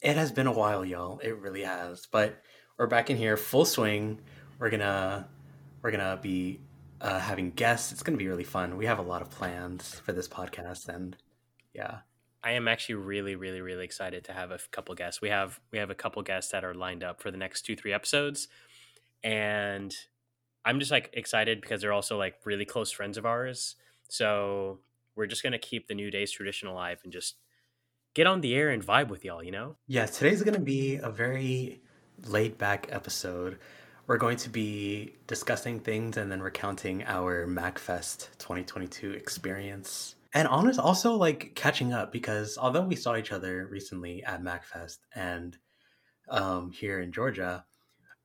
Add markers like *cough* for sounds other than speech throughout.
It has been a while, y'all. It really has. But we're back in here, full swing. We're gonna we're gonna be uh, having guests. It's gonna be really fun. We have a lot of plans for this podcast, and yeah, I am actually really, really, really excited to have a couple guests. We have we have a couple guests that are lined up for the next two, three episodes, and I'm just like excited because they're also like really close friends of ours. So we're just gonna keep the Neudaiz tradition alive and just get on the air and vibe with y'all. You know? Yeah. Today's gonna be a very laid back episode. We're going to be discussing things and then recounting our MagFest 2022 experience. And honest, also like catching up because although we saw each other recently at MagFest and um, here in Georgia,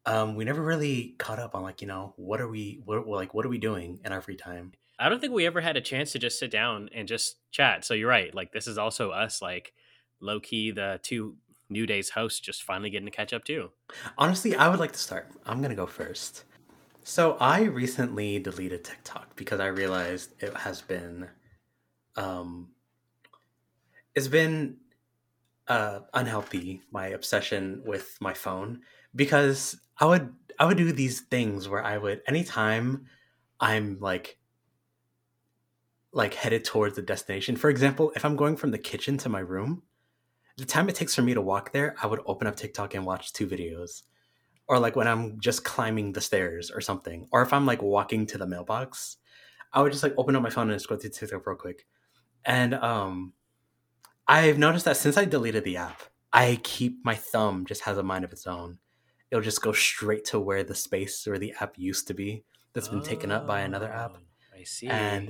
um, we never really caught up on like you know what are we what like what are we doing in our free time. I don't think we ever had a chance to just sit down and just chat. So you're right. Like this is also us, like low key, the two Neudaiz hosts just finally getting to catch up too. Honestly, I would like to start. I'm gonna go first. So I recently deleted TikTok because I realized it has been, um, it's been uh, unhealthy. My obsession with my phone because I would I would do these things where I would anytime I'm like like headed towards the destination. For example, if I'm going from the kitchen to my room, the time it takes for me to walk there, I would open up TikTok and watch two videos. Or like when I'm just climbing the stairs or something. Or if I'm like walking to the mailbox, I would just like open up my phone and scroll through TikTok real quick. And um I've noticed that since I deleted the app, I keep my thumb just has a mind of its own. It'll just go straight to where the space or the app used to be that's been oh, taken up by another app. See. And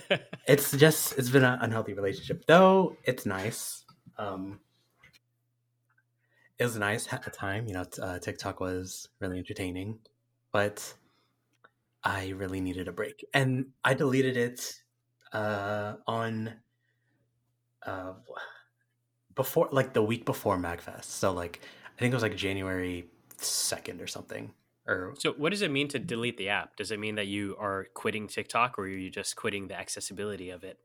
*laughs* it's just it's been an unhealthy relationship. Though it's nice. Um it was nice at the time. You know, uh, TikTok was really entertaining, but I really needed a break, and I deleted it uh, on uh, before, like the week before Magfest. So, like, I think it was like January second or something. Or so, what does it mean to delete the app? Does it mean that you are quitting TikTok, or are you just quitting the accessibility of it?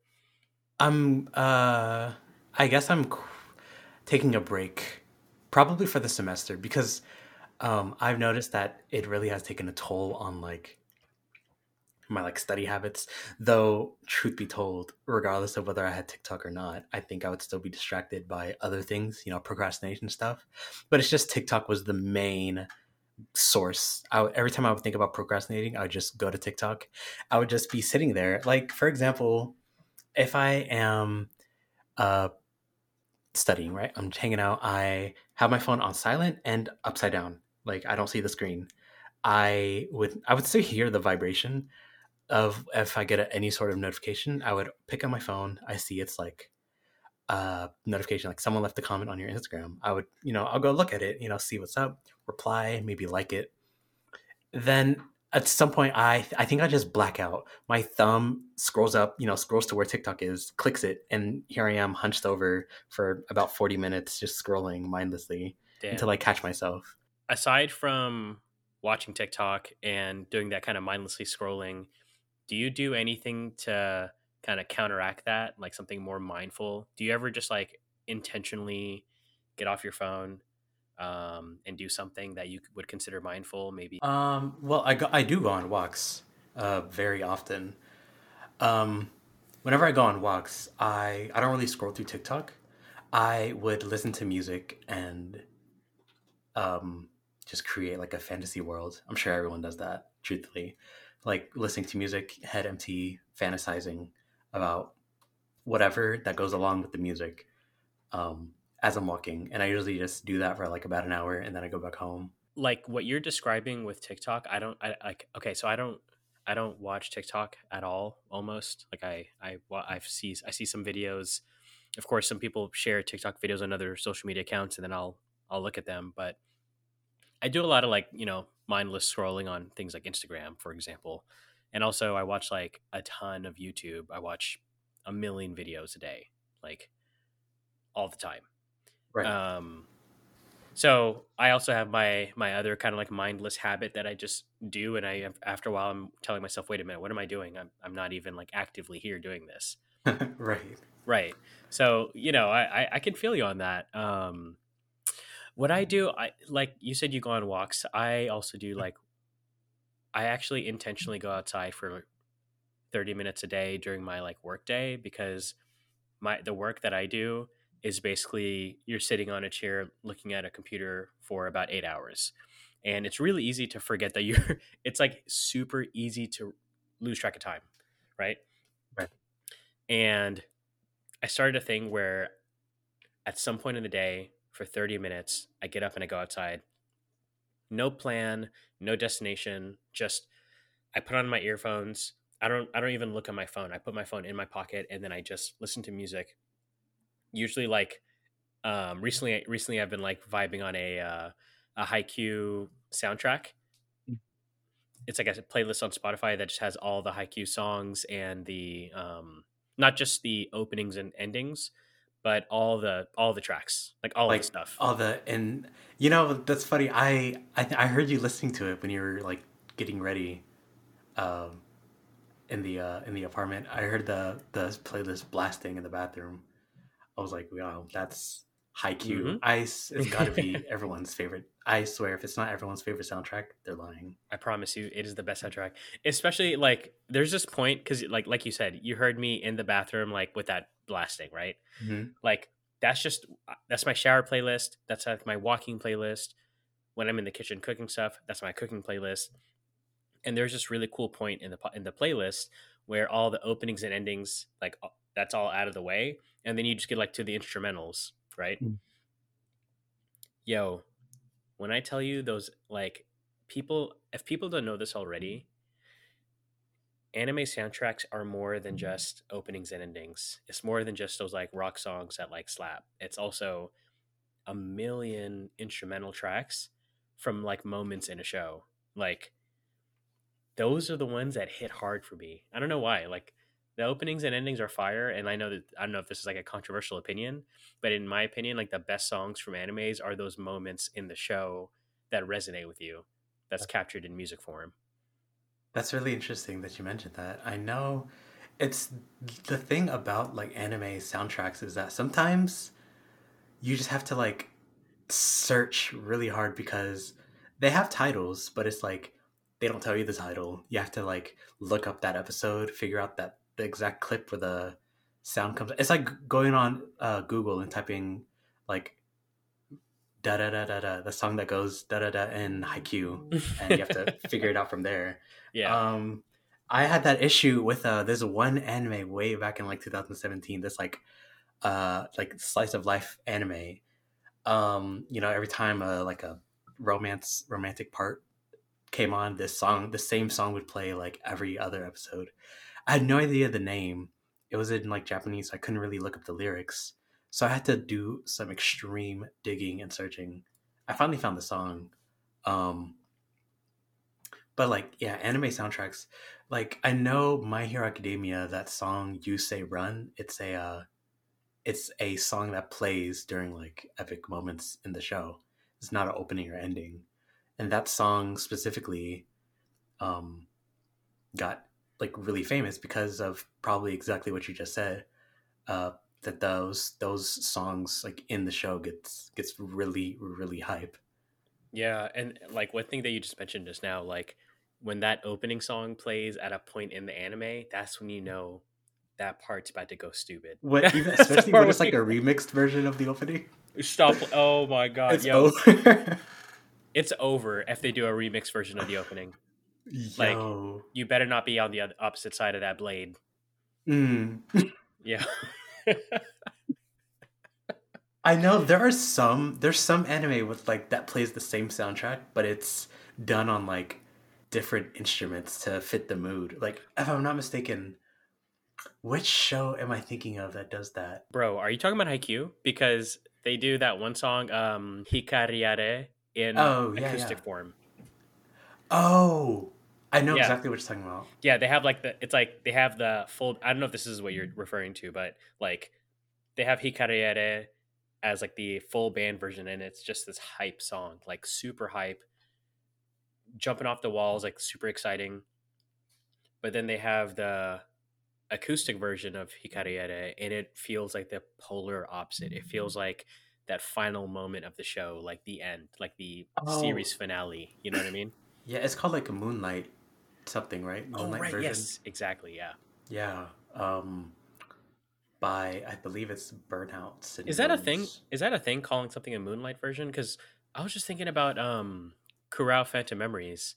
I'm. Uh, I guess I'm qu- taking a break probably for the semester because um, I've noticed that it really has taken a toll on like my like study habits. Though truth be told, regardless of whether I had TikTok or not, I think I would still be distracted by other things, you know, procrastination stuff. But it's just TikTok was the main source. I every time I would think about procrastinating, I would just go to TikTok. I would just be sitting there, like for example, if I am uh, studying, right? I'm hanging out. I have my phone on silent and upside down. Like I don't see the screen. I would I would still hear the vibration of if I get any sort of notification, I would pick up my phone. I see it's like a notification, like someone left a comment on your Instagram. I would, you know, I'll go look at it, you know, see what's up, reply, maybe like it. Then at some point i i think i just black out my thumb scrolls up you know scrolls to where tiktok is clicks it and here i am hunched over for about 40 minutes just scrolling mindlessly Damn. until i catch myself aside from watching tiktok and doing that kind of mindlessly scrolling do you do anything to kind of counteract that like something more mindful do you ever just like intentionally get off your phone um, and do something that you would consider mindful maybe? Um, well I, go, I do go on walks uh, very often. Um, whenever i go on walks i i don't really scroll through tiktok. I would listen to music and um, just create like a fantasy world. I'm sure everyone does that truthfully. Like listening to music head empty fantasizing about whatever that goes along with the music um, as I'm walking, and I usually just do that for like about an hour, and then I go back home. Like what you're describing with TikTok, I don't. I like. Okay, so I don't. I don't watch TikTok at all. Almost like I. I. I see. I see some videos. Of course, some people share TikTok videos on other social media accounts, and then I'll. I'll look at them, but I do a lot of like you know mindless scrolling on things like Instagram, for example, and also I watch like a ton of YouTube. I watch a million videos a day, like all the time. Right. Um, so I also have my my other kind of like mindless habit that I just do, and I after a while I'm telling myself, wait a minute, what am I doing? I'm I'm not even like actively here doing this. *laughs* right. Right. So you know, I, I I can feel you on that. Um, What I do, I like you said you go on walks. I also do like I actually intentionally go outside for 30 minutes a day during my like work day because my the work that I do is basically you're sitting on a chair looking at a computer for about 8 hours. And it's really easy to forget that you're *laughs* it's like super easy to lose track of time, right? Right. And I started a thing where at some point in the day for 30 minutes, I get up and I go outside. No plan, no destination, just I put on my earphones. I don't I don't even look at my phone. I put my phone in my pocket and then I just listen to music. Usually like um recently recently I've been like vibing on a uh a Haikyuu soundtrack. Mm. It's like a playlist on Spotify that just has all the Haikyuu songs and the um not just the openings and endings, but all the all the tracks, like all of the stuff. all the and you know that's funny. I I I heard you listening to it when you were like getting ready, um, in the uh in the apartment. I heard the the playlist blasting in the bathroom. I was like, wow, that's Haikyuu. Mhm. Ice. It's got to be *laughs* everyone's favorite. I swear, if it's not everyone's favorite soundtrack, they're lying. I promise you, it is the best soundtrack. Especially like there's this point because like like you said, you heard me in the bathroom like with that blasting, right? Mhm. Like that's just uh, that's my shower playlist. That's like my walking playlist. When I'm in the kitchen cooking stuff, that's my cooking playlist. And there's this really cool point in the in the playlist where all the openings and endings like uh, that's all out of the way, and then you just get like to the instrumentals, right? Mm. Yo, when I tell you those like people if people don't know this mm-hmm. already, anime soundtracks are more than mm-hmm. just openings and endings. It's more than just those like rock songs that like slap. It's also a million instrumental tracks from like moments in a show. Like those are the ones that hit hard for me. I don't know why. Like the openings and endings are fire and I know that I don't know if this is like a controversial opinion, but in my opinion like the best songs from animes are those moments in the show that resonate with you. That's captured in music form. That's really interesting that you mentioned that. I know it's the thing about like anime soundtracks is that sometimes you just have to like search really hard because they have titles, but it's like they don't tell you the title. You have to like look up that episode, figure out that the exact clip where the sound comes. It's like going on uh, Google and typing like da da da da da the song that goes da da da in Haikyuu, and you have to *laughs* figure it out from there. yeah. Um, I had that issue with uh, there's one anime way back in like 2017. This like, uh, like slice of life anime. Um, you know, every time uh, like a romance romantic part came on, this song, the same song would play like every other episode. I had no idea the name. It was in like Japanese. So I couldn't really look up the lyrics, so I had to do some extreme digging and searching. I finally found the song. Um, but like yeah anime soundtracks like i know my hero academia that song you say run it's a uh it's a song that plays during like epic moments in the show it's not an opening or ending and that song specifically um got like really famous because of probably exactly what you just said uh that those those songs like in the show gets gets really really hype Yeah, and like one thing that you just mentioned just now, like when that opening song plays at a point in the anime, that's when you know that part's about to go stupid. what even *laughs* especially when it's like a remixed version of the opening stop. Oh my *laughs* god, it's yo, over *laughs* it's over if they do a remix version of the opening. Like- You better not be on the opposite side of that blade. Mm. *laughs* Yeah, I know there are some there's some anime with like that plays the same soundtrack, but it's done on like different instruments to fit the mood. Like if I'm not mistaken, which show am I thinking of that does that? bro, are you talking about Haikyuu? Because they do that one song, um, Hikariare, in Oh, yeah, acoustic yeah. form. Oh, I know Yeah. exactly what you're talking about. Yeah, they have like the it's like they have the full I don't know if this is what you're referring to, but like they have Hikariare as like the full band version and it's just this hype song, like super hype, jumping off the walls, like super exciting. But then they have the acoustic version of Hikariare and it feels like the polar opposite. It feels mm. like that final moment of the show, like the end, like the Oh. series finale. You know what I mean? Yeah, it's called like a Moonlight something, right? Moonlight oh Moonlight right, version. yes, exactly, yeah. Yeah. Um by I believe it's Burnout Syndromes. Is that a thing? Is that a thing? Calling something a Moonlight version? Because I was just thinking about um Kurau Phantom Memories.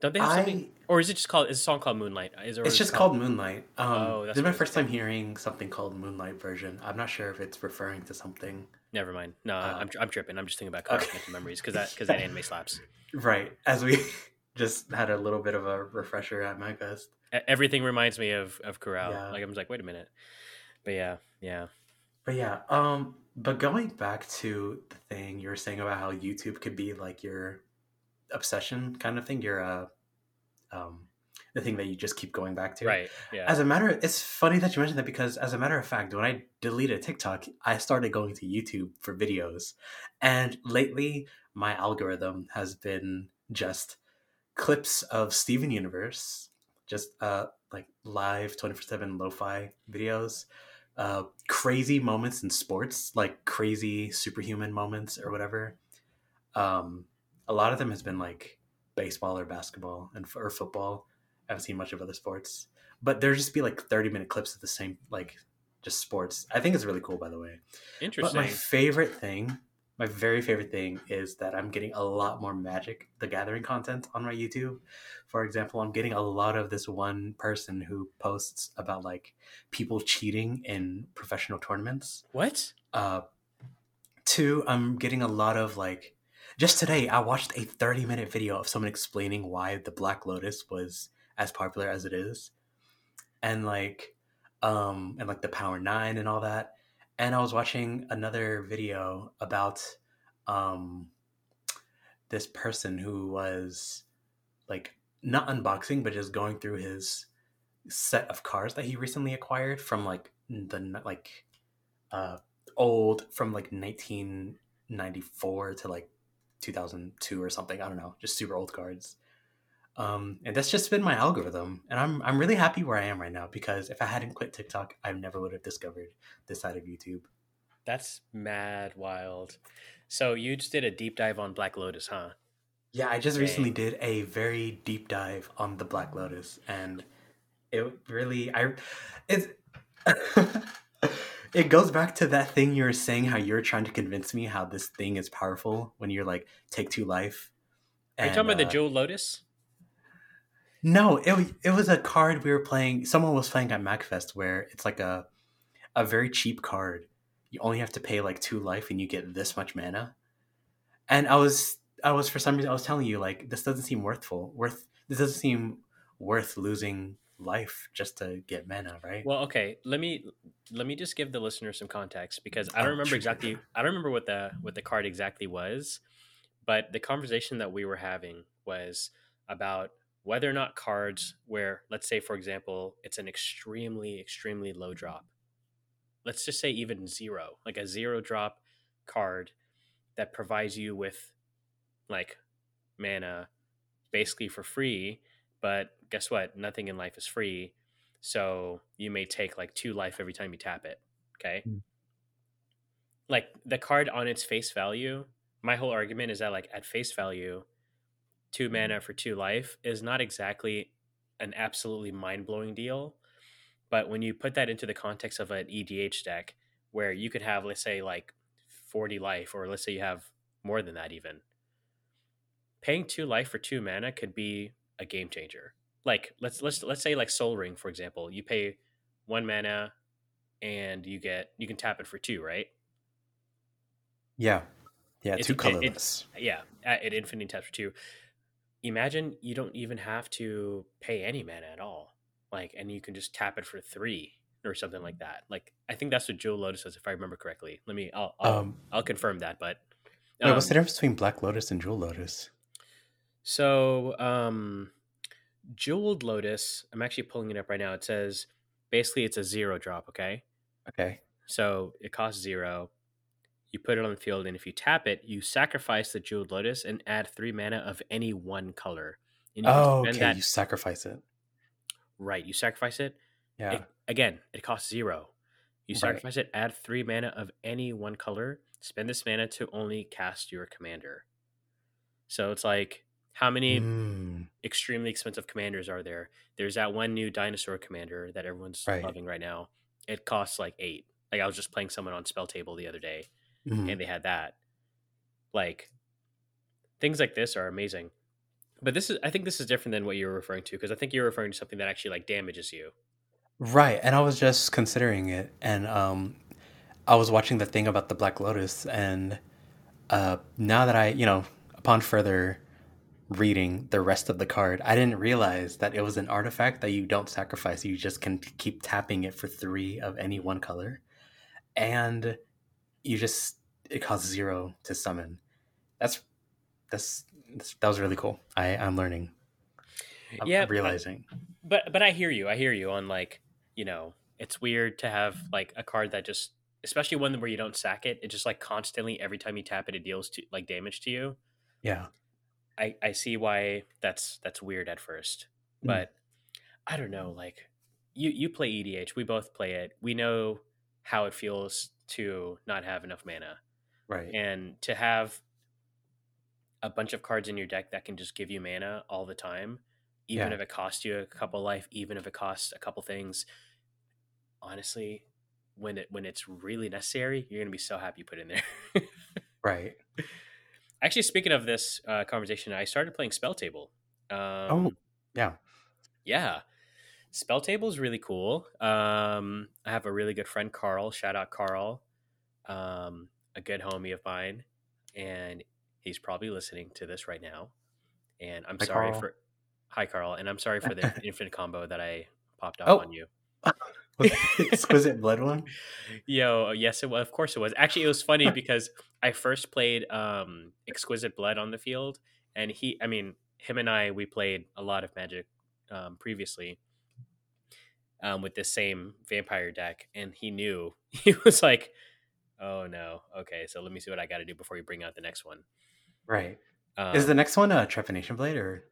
Don't they have something? Or is it just called? Is a song called Moonlight? Is it, it's just called Moonlight. Um Oh, that's this is my first time hearing something called Moonlight version. I'm not sure if it's referring to something. Never mind. No, Uh, I'm, I'm tripping. I'm just thinking about Kurau okay. Memories because that because that anime *laughs* slaps. Right. As we *laughs* just had a little bit of a refresher at MagFest. E- Everything reminds me of of Kurau. Yeah. Like I'm just like, wait a minute. But yeah, yeah. But yeah, um, but going back to the thing you were saying about how YouTube could be like your obsession kind of thing, your uh, um, the thing that you just keep going back to. Right. Yeah. As a matter, of, it's funny that you mentioned that because, as a matter of fact, when I deleted TikTok, I started going to YouTube for videos, and lately my algorithm has been just clips of Steven Universe, just uh like live twenty four seven lo-fi videos, uh crazy moments in sports, like crazy superhuman moments or whatever. Um, a lot of them has been like baseball or basketball and or football. I haven't seen much of other sports, but there just be like thirty minute clips of the same like just sports. I think it's really cool, by the way. Interesting. But my favorite thing, my very favorite thing is that I'm getting a lot more Magic the Gathering content on my YouTube. For example, I'm getting a lot of this one person who posts about like people cheating in professional tournaments. what? Uh, two, I'm getting a lot of like, just today, I watched a 30 minute video of someone explaining why the Black Lotus was as popular as it is. And like, um, and like the Power Nine and all that. And I was watching another video about, um, this person who was like not unboxing, but just going through his set of cars that he recently acquired from like the like uh old from like 1994 to like 2002 or something i don't know just super old cards um and that's just been my algorithm and i'm i'm really happy where i am right now because if i hadn't quit tiktok i never would have discovered this side of youtube That's mad wild. So you just did a deep dive on Black Lotus, huh? yeah i just recently did a very deep dive on the black lotus and it really i it *laughs* it goes back to that thing you were saying how you're trying to convince me how this thing is powerful when you're like take two life Are you talking about the uh, Jewel Lotus? No it, it was a card we were playing someone was playing at magfest where it's like a a very cheap card you only have to pay like two life and you get this much mana and i was i was for some reason i was telling you like this doesn't seem worthful worth this doesn't seem worth losing life just to get mana right Well, okay. Let me let me just give the listener some context because I Oh, don't remember sure, exactly. I don't remember what the what the card exactly was, but the conversation that we were having was about whether or not cards where, let's say, for example, it's an extremely extremely low drop. Let's just say even zero, like a zero drop card that provides you with like mana basically for free but guess what nothing in life is free so you may take like two life every time you tap it okay Hmm. like the card on its face value my whole argument is that like at face value two mm-hmm. mana for two life is not exactly an absolutely mind-blowing deal but when you put that into the context of an edh deck where you could have let's say like 40 life or let's say you have more than that even paying two life for two mana could be a game changer. Like let's let's let's say like sol ring for example you pay one mana and you get you can tap it for two right? Yeah. Yeah It's- two it- it- colorless. yeah at, at infinity taps for two imagine you don't even have to pay any mana at all like and you can just tap it for three or something like that like i think that's what Jewel lotus does if i remember correctly let me i'll i'll, um I'll confirm that but wait, what's the um, difference between black lotus and jewel lotus So, um, Jeweled Lotus, I'm actually pulling it up right now. It says basically it's a zero drop, okay? okay So it costs zero. You put it on the field, and if you tap it, you sacrifice the Jeweled Lotus and add three mana of any one color. And you oh okay that you sacrifice it right. You sacrifice it. yeah It- again, it costs zero. You Right. sacrifice it, add three mana of any one color. spend this mana to only cast your commander. So it's like, how many Mm, extremely expensive commanders are there? There's that one new dinosaur commander that everyone's right. loving right now. It costs like eight. Like I was just playing someone on Spell Table the other day, Mhm. and they had that. Like things like this are amazing. But this is, I think, this is different than what you were referring to because I think you're referring to something that actually like damages you. Right, and I was just considering it, and um, I was watching the thing about the Black Lotus, and uh, now that I, you know, upon further reading the rest of the card, I didn't realize that it was an artifact that you don't sacrifice. You just can keep tapping it for three of any one color, and you just it costs zero to summon. That's that's, that's that was really cool. I I'm learning. I'm Yeah, I- realizing. but but I hear you. I hear you on like you know it's weird to have like a card that just especially one where you don't sack it. It just like constantly every time you tap it, it deals to like damage to you. Yeah. I I see why that's that's weird at first, Mm. but I don't know. Like you you play EDH, we both play it. We know how it feels to not have enough mana Right. and to have a bunch of cards in your deck that can just give you mana all the time even Yeah. if it costs you a couple life even if it costs a couple things honestly when it when it's really necessary you're gonna be so happy you put it in there *laughs* Right. actually speaking of this uh, conversation i started playing spell table um, Oh, yeah. yeah spell table is really cool. Um, i have a really good friend carl. Shout out carl. Um, a good homie of mine. And he's probably listening to this right now. And i'm Hi, sorry Carl. for hi carl. And i'm sorry for the *laughs* infinite combo that i popped off Oh. on you. *laughs* Was it the exquisite blood one? *laughs* yo yes it was of course it was. Actually it was funny because i first played um exquisite blood on the field. And he i mean him and i we played a lot of magic um, previously um, with this same vampire deck and he knew *laughs* he was like oh no okay so let me see what i got to do before you bring out the next one Right. um, Is the next one a trepanation blade or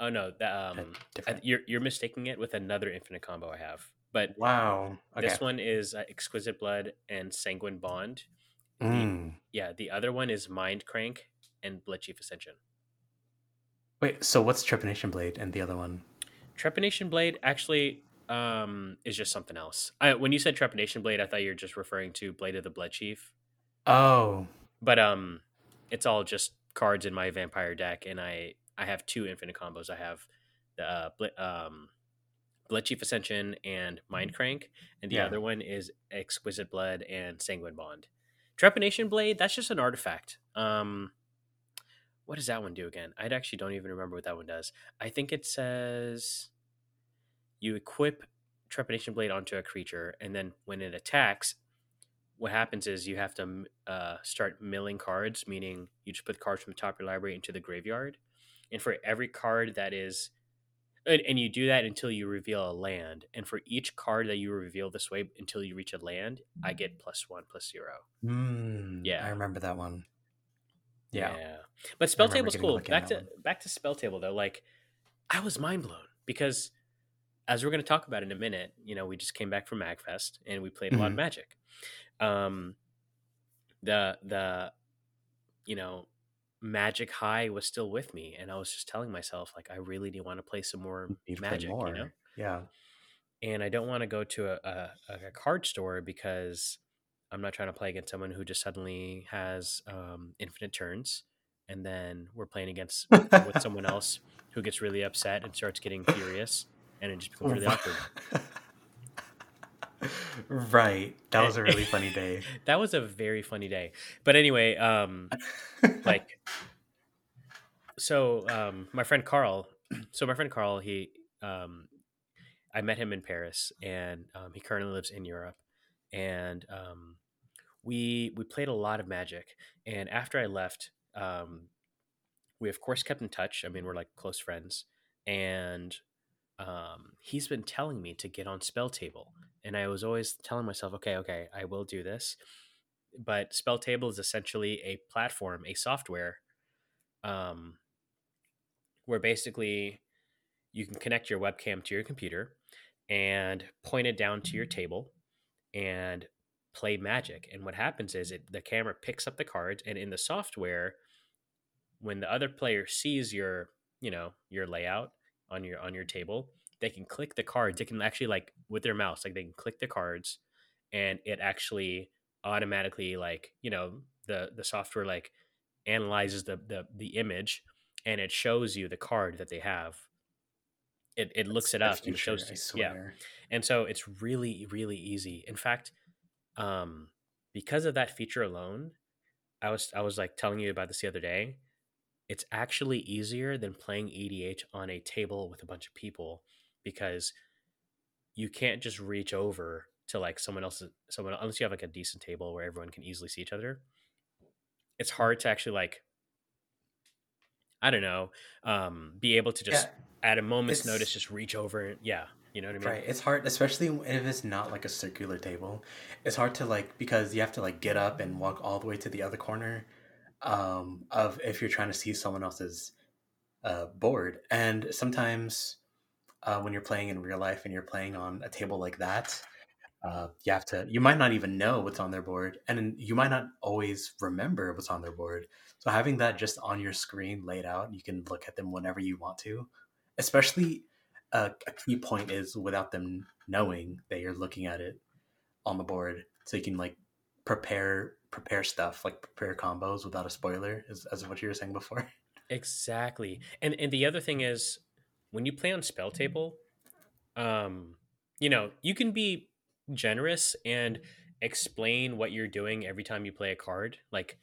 oh no that, um, I, you're, you're mistaking it with another infinite combo i have but wow. Okay. this one is uh, exquisite blood and sanguine bond Mm. Yeah, the other one is Mind Crank and Blood Chief Ascension. Wait. So what's trepanation blade and the other one? Trepanation Blade actually um, is just something else. I, when you said Trepanation Blade, I thought you were just referring to Blade of the Blood Chief, Oh. but um, it's all just cards in my vampire deck, and I I have two infinite combos. I have the uh, Bl- um, Blood Chief Ascension and Mind Crank, and the Yeah. other one is Exquisite Blood and Sanguine Bond. Trepanation Blade, that's just an artifact. Um, what does that one do again? I actually don't even remember what that one does. I think it says you equip Trepanation Blade onto a creature, and then when it attacks, what happens is you have to uh, start milling cards, meaning you just put cards from the top of your library into the graveyard. And for every card that is, and, and you do that until you reveal a land. And for each card that you reveal this way until you reach a land, I get plus one, plus zero. Mm, Yeah. I remember that one. Yeah. yeah. But spell table's cool. Back to back to spell table though. Like I was mind blown because as we're gonna talk about in a minute, you know, we just came back from MagFest and we played a lot of Mhm. magic. Um the the you know, magic high was still with me and I was just telling myself like I really do want to play some more to magic, you know? Yeah. and I don't want to go to a, a, a card store because I'm not trying to play against someone who just suddenly has um, infinite turns, and then we're playing against *laughs* with someone else who gets really upset and starts getting furious, and it just becomes really awkward. *laughs* right. That was a really funny day. *laughs* That was a very funny day. But anyway, um, *laughs* like, so um, my friend Carl, *clears throat* so my friend Carl, he, um, I met him in Paris, and um, he currently lives in Europe, and um, we we played a lot of Magic. And after I left, um, we of course kept in touch. I mean, we're like close friends, and um, he's been telling me to get on Spell Table, and I was always telling myself, okay, okay, I will do this. But Spell Table is essentially a platform, a software, um, where basically you can connect your webcam to your computer and point it down to your table and play magic and what happens is it the camera picks up the cards and in the software when the other player sees your you know your layout on your on your table they can click the cards they can actually like with their mouse like they can click the cards and it actually automatically like you know the the software like analyzes the the, the image and it shows you the card that they have. It, it looks it up and shows you yeah. and so it's really really easy. In fact um because of that feature alone i was i was like telling you about this the other day it's actually easier than playing EDH on a table with a bunch of people because you can't just reach over to like someone else's someone unless you have like a decent table where everyone can easily see each other. It's hard to actually like I don't know, um, be able to just yeah, at a moment's notice just reach over. and Yeah, you know what I mean. Right. It's hard, especially if it's not like a circular table. It's hard to like because you have to like get up and walk all the way to the other corner um, of if you're trying to see someone else's uh, board. And sometimes uh, when you're playing in real life and you're playing on a table like that, uh, you have to, you might not even know what's on their board. And you might not always remember what's on their board. So having that just on your screen laid out, you can look at them whenever you want to. Especially uh, a key point is without them knowing that you're looking at it on the board. So you can like prepare prepare stuff like prepare combos without a spoiler as, as what you were saying before. *laughs* Exactly. And and the other thing is when you play on spell table um you know you can be generous and explain what you're doing every time you play a card. Like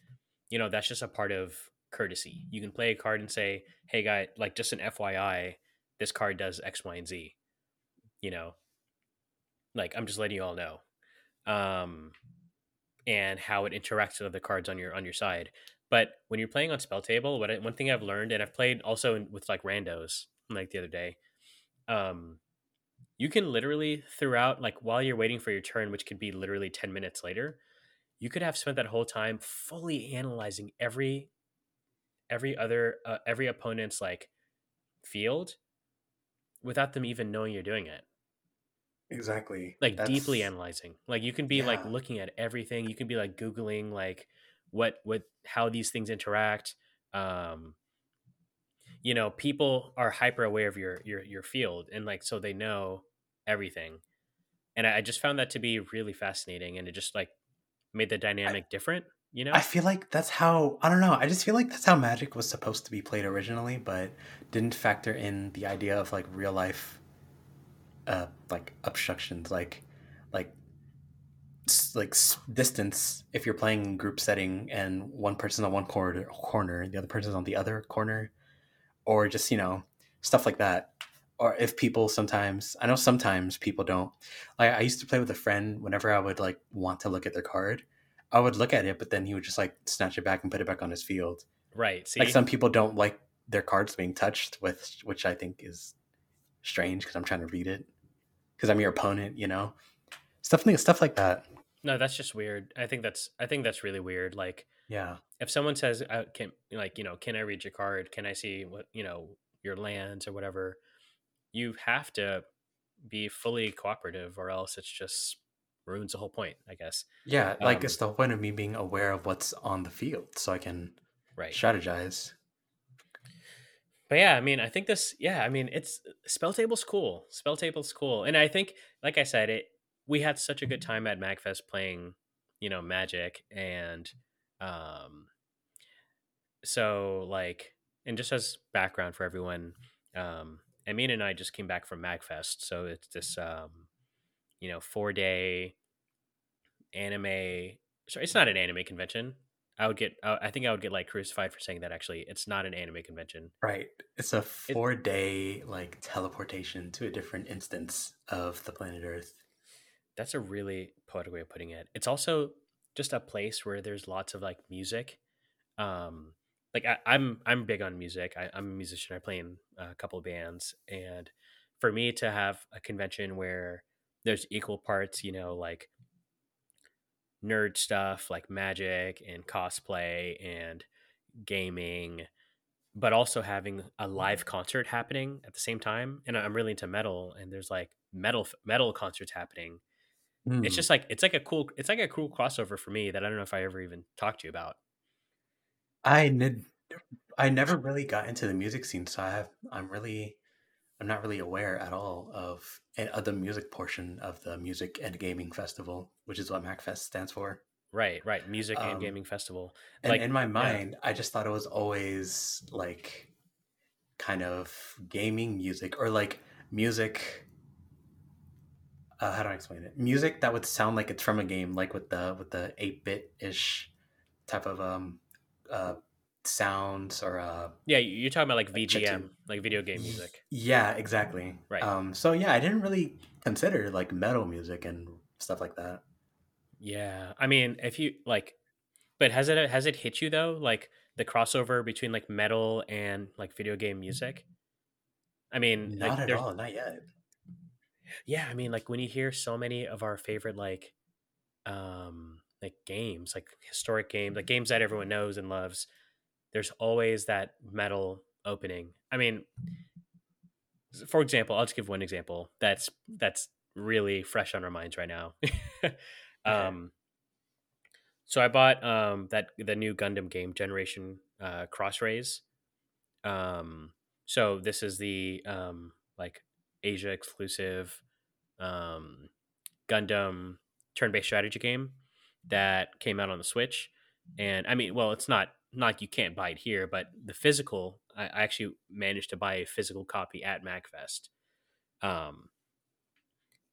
you know that's just a part of courtesy. You can play a card and say hey guy like just an fyi this card does x y and z you know? Like i'm just letting you all know. Um and how it interacts with other cards on your on your side. But when you're playing on spell table, what I, one thing I've learned, and I've played also in, with like randos, like the other day, um, you can literally throughout like while you're waiting for your turn, which could be literally ten minutes later, you could have spent that whole time fully analyzing every every other uh, every opponent's like field without them even knowing you're doing it. Exactly. Like That's... deeply analyzing. Like you can be yeah. like looking at everything. You can be like googling like what what how these things interact. Um you know, people are hyper aware of your your your field and like so they know everything. And I, I just found that to be really fascinating and it just like made the dynamic I, different, you know? I feel like that's how I don't know, I just feel like that's how magic was supposed to be played originally, but didn't factor in the idea of like real life uh, like obstructions, like like like distance. If you're playing group setting and one person's on one corner, corner, the other person's on the other corner, or just you know stuff like that. Or if people sometimes, I know sometimes people don't. Like I used to play with a friend. Whenever I would like want to look at their card, I would look at it, but then he would just like snatch it back and put it back on his field. Right. See? Like some people don't like their cards being touched with, which I think is strange because I'm trying to read it because I'm your opponent, you know, stuff like stuff like that. No, that's just weird. I think that's I think that's really weird. Like, yeah, if someone says, uh, "Can like you know, can I read your card? Can I see what you know your lands or whatever?" You have to be fully cooperative, or else it's just ruins the whole point. I guess. Yeah, like um, it's the whole point of me being aware of what's on the field, so I can right strategize but yeah, I mean, I think this, yeah, I mean, it's spell table's cool. Spell table's cool, and I think, like I said, it we had such a good time at Magfest playing, you know, Magic, and um, so like, and just as background for everyone, um, Amin and I just came back from Magfest, so it's this, um, you know, four day anime. Sorry, it's not an anime convention. I would get. Uh, I think I would get like crucified for saying that. Actually, it's not an anime convention. Right. It's a four it, day like teleportation to a different instance of the planet Earth. That's a really poetic way of putting it. It's also just a place where there's lots of like music. Um, like I, am I'm, I'm big on music. I, am a musician. I play in a couple of bands, and for me to have a convention where there's equal parts, you know, like nerd stuff like magic and cosplay and gaming, but also having a live concert happening at the same time. And I'm really into metal, and there's like metal metal concerts happening. it's Hmm. just like it's like a cool it's like a cool crossover for me that I don't know if I ever even talked to you about. I nid, I never really got into the music scene, so I have I'm really I'm not really aware at all of, of the music portion of the music and gaming festival, which is what MagFest stands for. Right, right. Music and Um, gaming festival. and Like in my yeah. mind, I just thought it was always like kind of gaming music or like music. Uh, how do I explain it? Music that would sound like it's from a game, like with the with the eight bit ish type of um uh sounds or uh Yeah, you- you're talking about like Like. VGM, like video game music. yeah exactly Right. um so yeah i didn't really consider like metal music and stuff like that Yeah. I mean, if you like but has it has it hit you though like the crossover between like metal and like video game music? I mean, not like at there's all not yet yeah, I mean like when you hear so many of our favorite like um like games, like historic games, like games that everyone knows and loves, there's always that metal opening. I mean, for example, I'll just give one example that's that's really fresh on our minds right now. *laughs* um, so I bought um that the new Gundam game Generation uh, Cross Rays. Um, so this is the um like Asia exclusive um Gundam turn-based strategy game that came out on the Switch. And I mean, well, it's not not you can't buy it here, but the physical, I, I actually managed to buy a physical copy at MagFest. Um,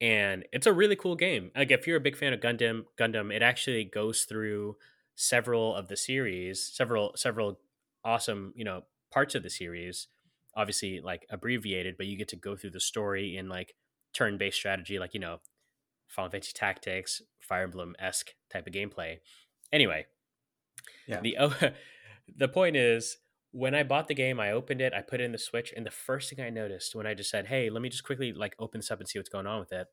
and it's a really cool game. Like if you're a big fan of Gundam, Gundam, it actually goes through several of the series, several several awesome, you know, parts of the series. Obviously, like abbreviated, but you get to go through the story in like turn-based strategy, like you know, Final Fantasy Tactics, Fire Emblem esque type of gameplay. Anyway, Yeah. the *laughs* oh, the point is when I bought the game, I opened it, I put it in the Switch, and the first thing I noticed when I just said, "Hey, let me just quickly like open this up and see what's going on with it,"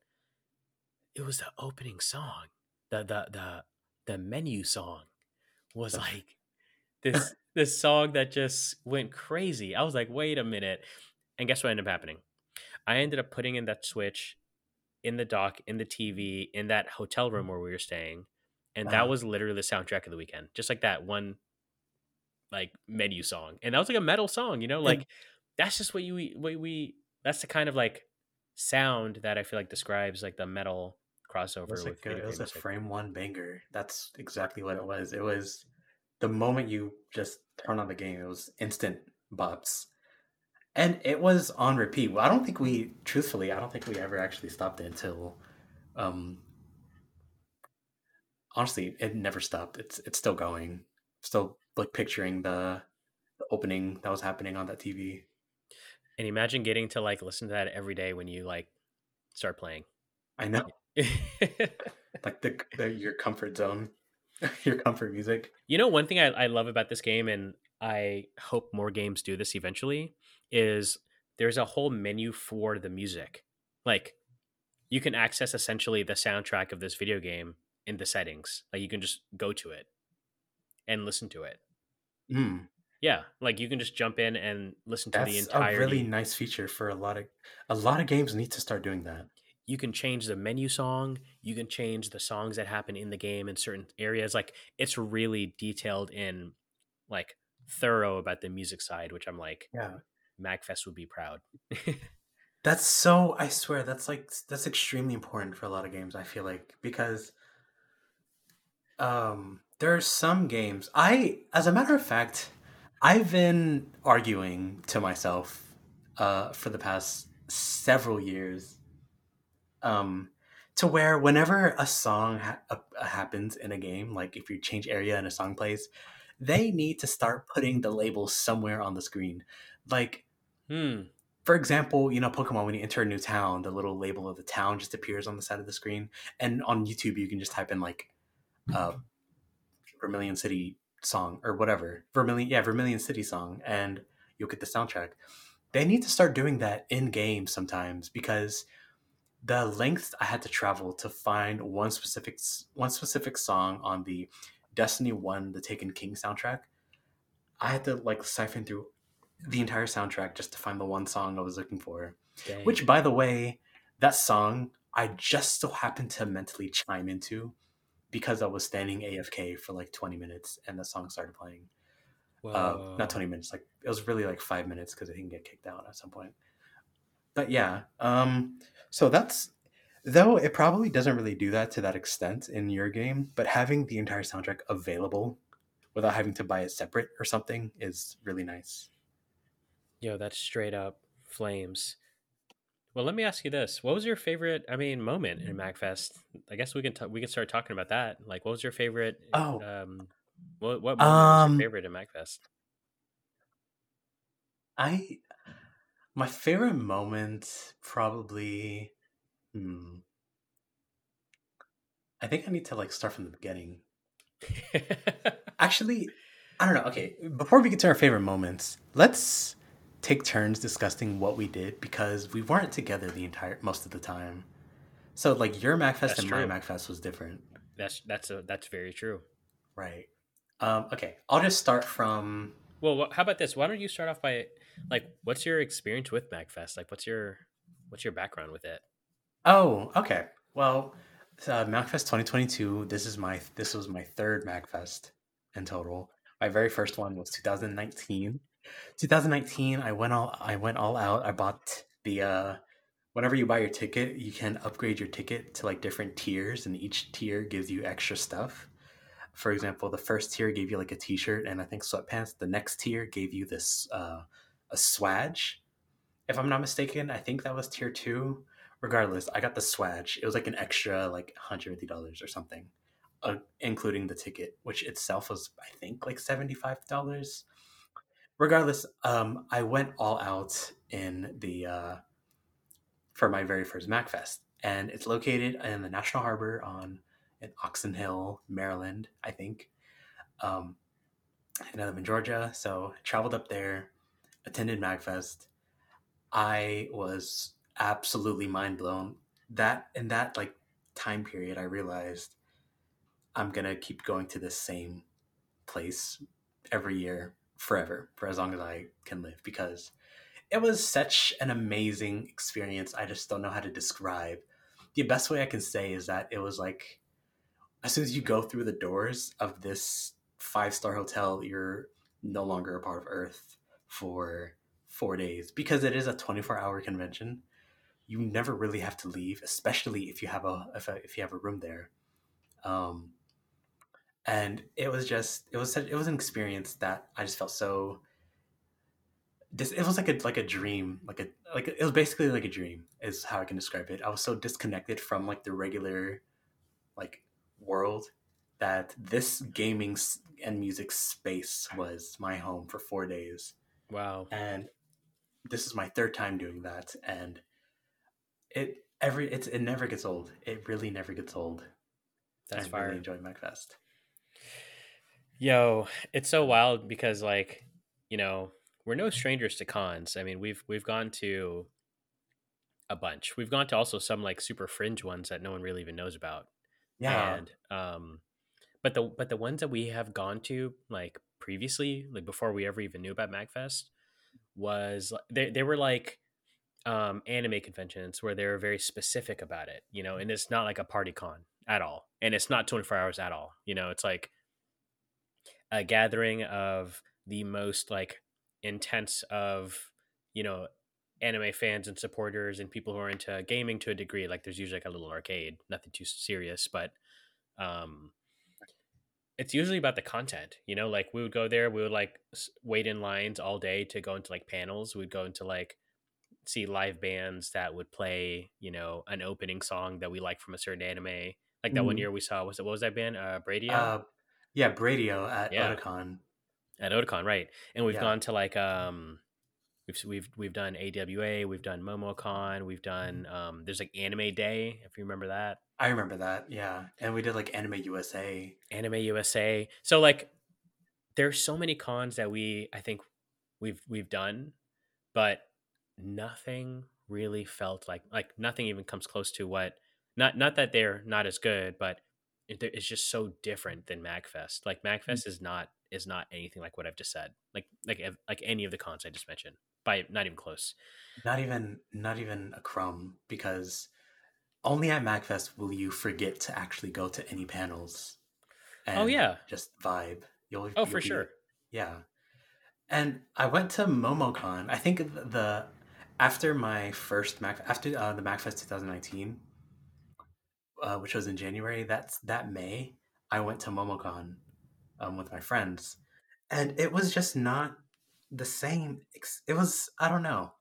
it was the opening song, the the the the menu song was like this *laughs* this song that just went crazy. I was like, "Wait a minute!" And guess what ended up happening? I ended up putting in that Switch in the dock, in the TV, in that hotel room where we were staying, and that Uh-huh. was literally the soundtrack of the weekend. Just like that one, like menu song, and that was like a metal song. You know, like that's just what you what we. That's the kind of like sound that I feel like describes like the metal it crossover was, with video it was a frame one banger. That's exactly what it was. It was the moment you just turn on the game it was instant bops. And it was on repeat. Well, i don't think we truthfully i don't think we ever actually stopped it until um honestly it never stopped. It's it's still going. Still like picturing the, the opening that was happening on that tv And imagine getting to like listen to that every day when you like start playing. i know *laughs* like the, the your comfort zone *laughs* your comfort music You know, one thing I, I love about this game, and I hope more games do this eventually, is there's a whole menu for the music. Like, you can access essentially the soundtrack of this video game in the settings. Like, you can just go to it and listen to it. Mm. Yeah, like you can just jump in and listen to the That's entire. a really nice feature for a lot of a lot of games need to start doing that. you can change the menu song you can change the songs that happen in the game in certain areas like it's really detailed in like thorough about the music side which i'm like Yeah. magfest would be proud *laughs* That's so I swear that's like that's extremely important for a lot of games I feel like because um there are some games I as a matter of fact I've been arguing to myself uh for the past several years um to where whenever a song ha- uh, happens in a game like if you change area and a song plays they need to start putting the label somewhere on the screen like hmm for example, you know, Pokemon, when you enter a new town, the little label of the town just appears on the side of the screen. And on YouTube, you can just type in like uh, Vermilion City song or whatever. Vermilion, yeah, Vermilion City song, and you'll get the soundtrack. They need to start doing that in game sometimes because the length I had to travel to find one specific one specific song on the Destiny One, the Taken King soundtrack, I had to like siphon through the entire soundtrack just to find the one song I was looking for. dang. Which, by the way, that song I just so happened to mentally chime into because I was standing AFK for like 20 minutes and the song started playing. Uh, not 20 minutes, like it was really like five minutes because I didn't get kicked out at some point. But yeah, um, so that's though it probably doesn't really do that to that extent in your game, but having the entire soundtrack available without having to buy it separate or something is really nice. Yo, that's straight up flames. Well, let me ask you this: What was your favorite? I mean, moment in MagFest? I guess we can t- we can start talking about that. Like, what was your favorite? Oh, um, what what moment um, was your favorite in MagFest? I my favorite moment probably. Hmm, I think I need to like start from the beginning. *laughs* Actually, I don't know. Okay, before we get to our favorite moments, let's take turns discussing what we did because we weren't together the entire most of the time. So like your MagFest that's and true. my MagFest was different. That's that's a that's very true. Right. Um, okay, I'll just start from. Well, how about this? Why don't you start off by like, what's your experience with MagFest? Like, what's your what's your background with it? Oh, okay. Well, uh, MagFest 2022. This is my this was my third MagFest in total. My very first one was 2019. 2019, I went all I went all out. I bought the uh whenever you buy your ticket, you can upgrade your ticket to like different tiers and each tier gives you extra stuff. For example, the first tier gave you like a t-shirt and I think sweatpants. The next tier gave you this uh a swatch. If I'm not mistaken, I think that was tier 2. Regardless, I got the swatch. It was like an extra like $150 or something. Uh, including the ticket, which itself was I think like $75 regardless, um, I went all out in the uh, for my very first MagFest, and it's located in the National Harbor on in Oxon Hill, Maryland, I think. Um, and I live in Georgia, so I traveled up there, attended MagFest. I was absolutely mind blown. That in that like time period, I realized I'm gonna keep going to the same place every year forever for as long as I can live because it was such an amazing experience. I just don't know how to describe. The best way I can say is that it was like as soon as you go through the doors of this five star hotel, you're no longer a part of Earth for four days because it is a 24 hour convention. You never really have to leave, especially if you have a if, a, if you have a room there. Um, and it was just it was such, it was an experience that I just felt so dis- it was like a like a dream like a like it was basically like a dream is how I can describe it. I was so disconnected from like the regular like world that this gaming and music space was my home for 4 days. Wow. And this is my third time doing that and it every it's it never gets old. It really never gets old. That's why I fire. really enjoy MagFest. Yo, it's so wild because like, you know, we're no strangers to cons. I mean, we've we've gone to a bunch. We've gone to also some like super fringe ones that no one really even knows about. Yeah. And um but the but the ones that we have gone to like previously, like before we ever even knew about MagFest, was they they were like um anime conventions where they were very specific about it, you know, and it's not like a party con at all. And it's not 24 hours at all. You know, it's like a gathering of the most like intense of you know anime fans and supporters and people who are into gaming to a degree like there's usually like a little arcade nothing too serious but um it's usually about the content you know like we would go there we would like wait in lines all day to go into like panels we'd go into like see live bands that would play you know an opening song that we like from a certain anime like that mm. one year we saw was it what was that band uh brady uh, yeah, Bradio at yeah. Otakon. At Otakon, right? And we've yeah. gone to like um, we've we've we've done AWA, we've done MomoCon, we've done um, there's like Anime Day if you remember that. I remember that, yeah. And we did like Anime USA. Anime USA. So like, there's so many cons that we I think we've we've done, but nothing really felt like like nothing even comes close to what not not that they're not as good, but it's just so different than Magfest. Like Magfest mm-hmm. is not is not anything like what I've just said. Like like like any of the cons I just mentioned. By not even close. Not even not even a crumb because only at MagFest will you forget to actually go to any panels. oh yeah, just vibe. You'll, oh you'll for be, sure. Yeah, and I went to MomoCon. I think the after my first Mac after uh, the MagFest 2019, uh, which was in January. That's that May. I went to MomoCon um, with my friends, and it was just not the same. It was I don't know.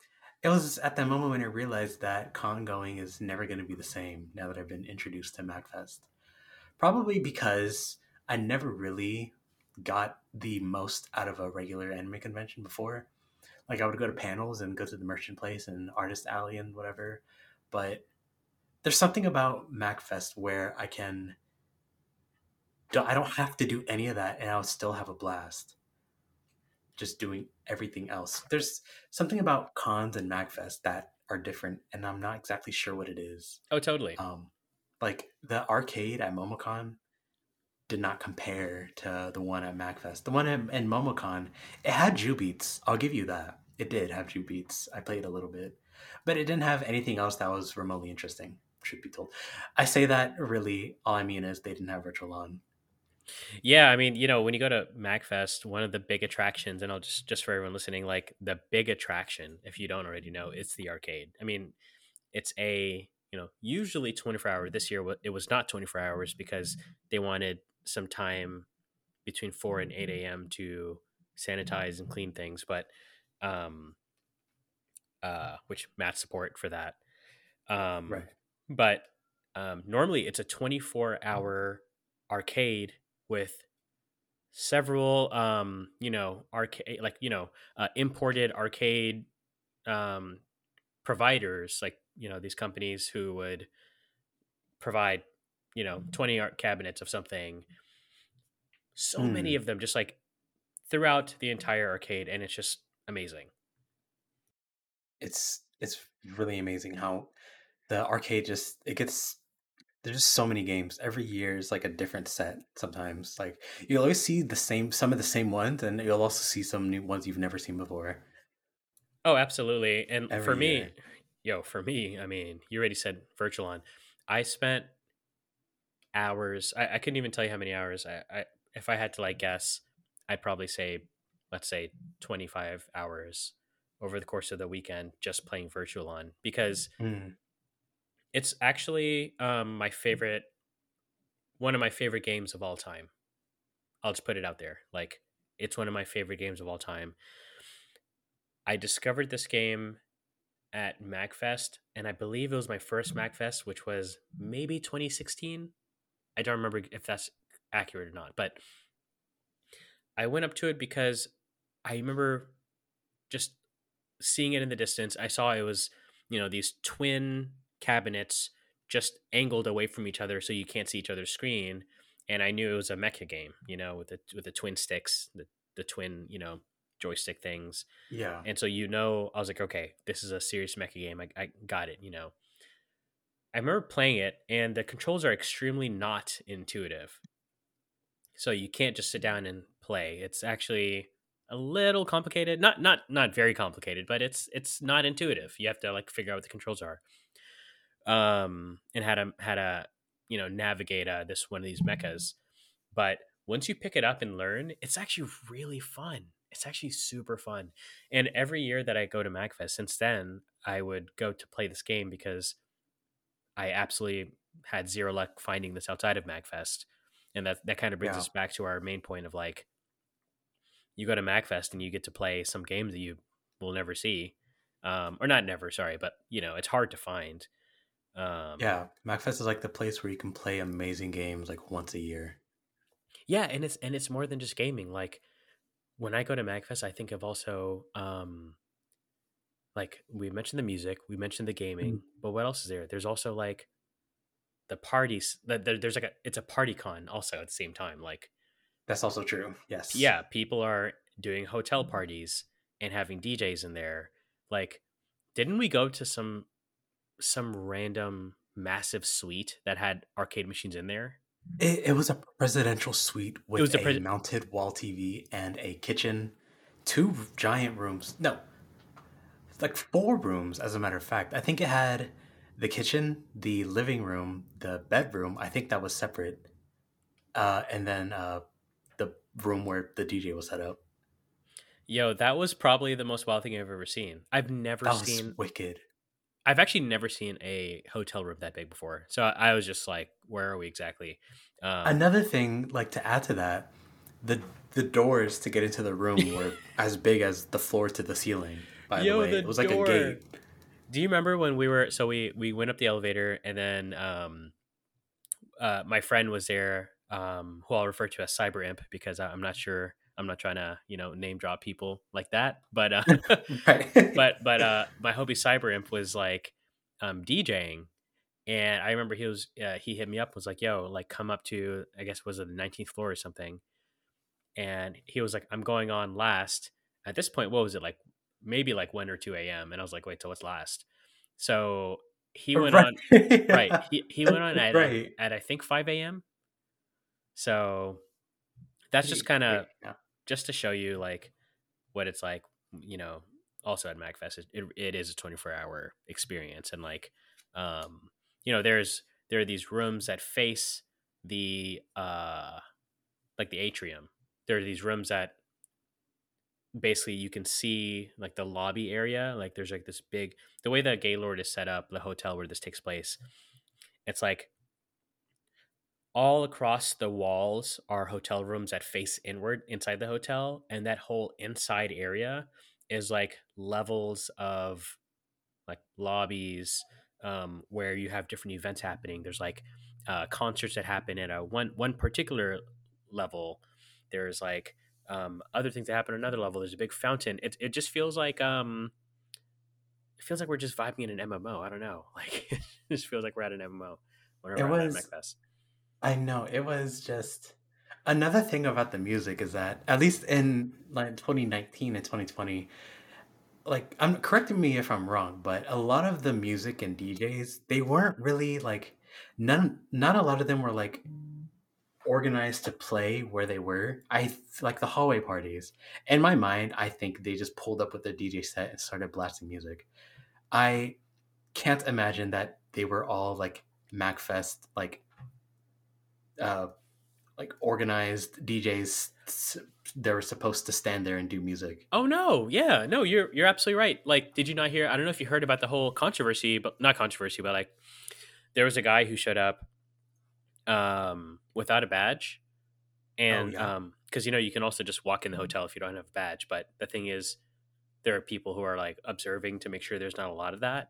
It was at that moment when I realized that con going is never going to be the same now that I've been introduced to MagFest. Probably because I never really got the most out of a regular anime convention before. Like I would go to panels and go to the merchant place and artist alley and whatever, but there's something about MagFest where I can I don't have to do any of that and I'll still have a blast just doing everything else. There's something about cons and MagFest that are different and I'm not exactly sure what it is. Oh, totally. Um like the arcade at MomoCon did not compare to the one at MacFest. The one in, in MomoCon, it had jubeats. I'll give you that. It did have jubeats. I played a little bit, but it didn't have anything else that was remotely interesting. Should be told. I say that really. All I mean is they didn't have virtual on. Yeah, I mean, you know, when you go to MagFest, one of the big attractions, and I'll just just for everyone listening, like the big attraction, if you don't already know, it's the arcade. I mean, it's a you know usually 24 hour. This year it was not 24 hours because they wanted some time between 4 and 8 a.m. to sanitize and clean things, but um, uh, which Matt support for that. Um, right. But um, normally it's a 24 hour arcade with several, um, you know, arcade, like, you know, uh, imported arcade um, providers, like, you know, these companies who would provide, you know, 20 art cabinets of something. So mm. many of them just like throughout the entire arcade. And it's just amazing. It's, it's really amazing how the arcade just it gets there's just so many games. Every year is like a different set sometimes like you'll always see the same some of the same ones and you'll also see some new ones you've never seen before. Oh absolutely and every for me year. yo for me i mean you already said virtual on i spent hours I, I couldn't even tell you how many hours I, I if i had to like guess i'd probably say let's say 25 hours over the course of the weekend just playing virtual on because mm it's actually um, my favorite, one of my favorite games of all time. I'll just put it out there. Like, it's one of my favorite games of all time. I discovered this game at MagFest, and I believe it was my first MagFest, which was maybe 2016. I don't remember if that's accurate or not, but I went up to it because I remember just seeing it in the distance. I saw it was, you know, these twin cabinets just angled away from each other so you can't see each other's screen. And I knew it was a mecha game, you know, with the with the twin sticks, the the twin, you know, joystick things. Yeah. And so you know, I was like, okay, this is a serious mecha game. I, I got it, you know. I remember playing it, and the controls are extremely not intuitive. So you can't just sit down and play. It's actually a little complicated. Not not not very complicated, but it's it's not intuitive. You have to like figure out what the controls are um, and how to how to you know navigate uh, this one of these mechas. But once you pick it up and learn, it's actually really fun. It's actually super fun. And every year that I go to Magfest since then, I would go to play this game because I absolutely had zero luck finding this outside of Magfest. And that, that kind of brings yeah. us back to our main point of like, you go to Magfest and you get to play some games that you will never see. Um, or not never, sorry, but you know, it's hard to find. Um, yeah, MagFest is like the place where you can play amazing games like once a year. Yeah, and it's and it's more than just gaming. Like when I go to MagFest, I think of also um, like we mentioned the music, we mentioned the gaming, mm but what else is there? There's also like the parties. That there's like a it's a party con also at the same time. Like that's also true. Yes. Yeah, people are doing hotel parties and having DJs in there. Like, didn't we go to some some random massive suite that had arcade machines in there. It, it was a presidential suite with it was a, pres- mounted wall TV and a kitchen, two giant rooms. No, like four rooms, as a matter of fact. I think it had the kitchen, the living room, the bedroom. I think that was separate, uh, and then uh, the room where the DJ was set up. Yo, that was probably the most wild thing I've ever seen. I've never That was seen. wicked. I've actually never seen a hotel room that big before. So I, I was just like, where are we exactly? Um, Another thing, like to add to that, the the doors to get into the room were *laughs* as big as the floor to the ceiling. By Yo, the way, the it was like door. a gate. Do you remember when we were so we we went up the elevator and then um uh my friend was there um who I'll refer to as Cyber Imp because I'm not sure I'm not trying to you know name drop people like that but uh *laughs* *laughs* but but uh *laughs* my hobby Cyber Imp was like um DJing and I remember he was uh, he hit me up was like yo like come up to I guess was it the 19th floor or something and he was like I'm going on last. At this point what was it like maybe like 1 or 2 a.m and I was like wait till what's last? So he went on right he, he went on at, right. at i think 5 a.m so that's just kind of Yeah. Just to show you like what it's like you know also at magfest it, it, it is a 24 hour experience. And like um you know there's there are these rooms that face the uh like the atrium. There are these rooms that basically you can see like the lobby area. Like there's like this big the way that gaylord is set up the hotel where this takes place it's like all across the walls are hotel rooms that face inward inside the hotel and that whole inside area is like levels of like lobbies um, where you have different events happening. There's like uh, concerts that happen at a one one particular level. There's like um, other things that happen at another level. There's a big fountain. It, it just feels like um it feels like we're just vibing in an mmo i don't know. *laughs* Like it just feels like we're at an mmo whenever It was-. I know it was just another thing about the music is that at least in like 2019 and 2020 like I'm correcting me if I'm wrong but a lot of the music and DJs they weren't really like none not a lot of them were like organized to play where they were. I like the hallway parties in my mind I think they just pulled up with their DJ set and started blasting music. I can't imagine that they were all like MagFest like uh like organized DJs they were supposed to stand there and do music. Oh no, yeah, no, you're you're absolutely right. Like, did you not hear? I don't know if you heard about the whole controversy, but not controversy, but like there was a guy who showed up um without a badge, and yeah. um because you know you can also just walk in the hotel if you don't have a badge. But the thing is, there are people who are like observing to make sure there's not a lot of that.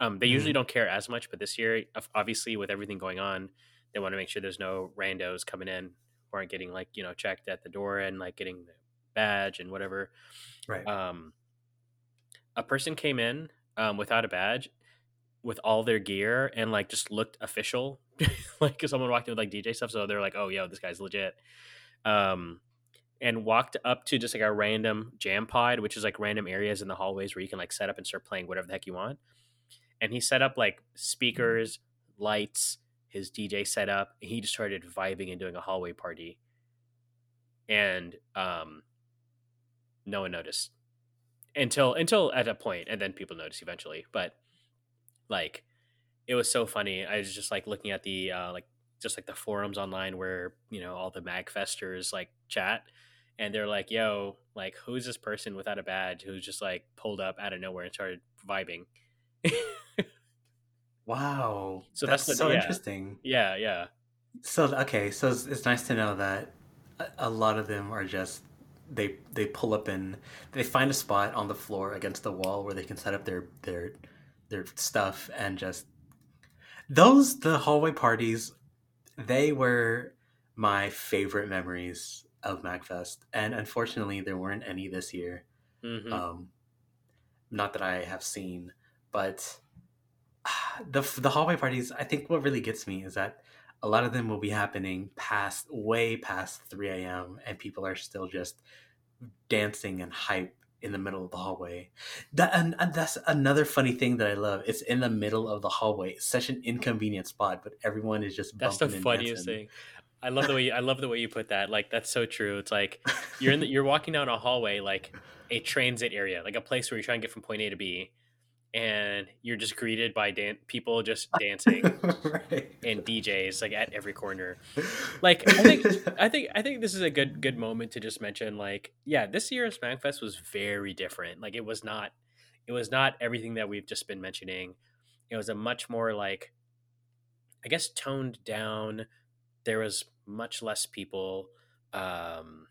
Um, they usually don't care as much, but this year, obviously, with everything going on, they want to make sure there's no randos coming in who aren't getting like you know checked at the door and like getting the badge and whatever. Right. um, a person came in um, without a badge with all their gear and like just looked official *laughs* like 'cause someone walked in with like dj stuff so they're like oh yo this guy's legit. Um, and walked up to just like a random jam pod which is like random areas in the hallways where you can like set up and start playing whatever the heck you want. And he set up like speakers lights his dj setup and he just started vibing and doing a hallway party. And um no one noticed until until at a point and then people noticed eventually. But like it was so funny. I was just like looking at the uh like just like the forums online where you know all the magfesters like chat and they're like yo like who's this person without a badge who's just like pulled up out of nowhere and started vibing *laughs* Wow. So that's, that's the- so yeah. interesting. yeah yeah So okay, so it's, it's nice to know that a, a lot of them are just they they pull up and they find a spot on the floor against the wall where they can set up their their their stuff and just those the hallway parties they were my favorite memories of MagFest and unfortunately there weren't any this year hmm um, not that I have seen, but *sighs* the the hallway parties. I think what really gets me is that a lot of them will be happening past, way past three a.m. and people are still just dancing and hype in the middle of the hallway. That and, and that's another funny thing that I love. It's in the middle of the hallway. It's such an inconvenient spot, but everyone is just that's the funniest dancing. thing i love the way you, i love the way you put that like that's so true it's like you're in the, *laughs* you're walking down a hallway like a transit area like a place where you're trying to get from point a to b and you're just greeted by dan- people just *laughs* dancing right. and DJs like at every corner. *laughs* Like I think I think I think this is a good good moment to just mention like yeah, this year's MagFest was very different. Like it was not it was not everything that we've just been mentioning. It was a much more like I guess toned down. There was much less people. Um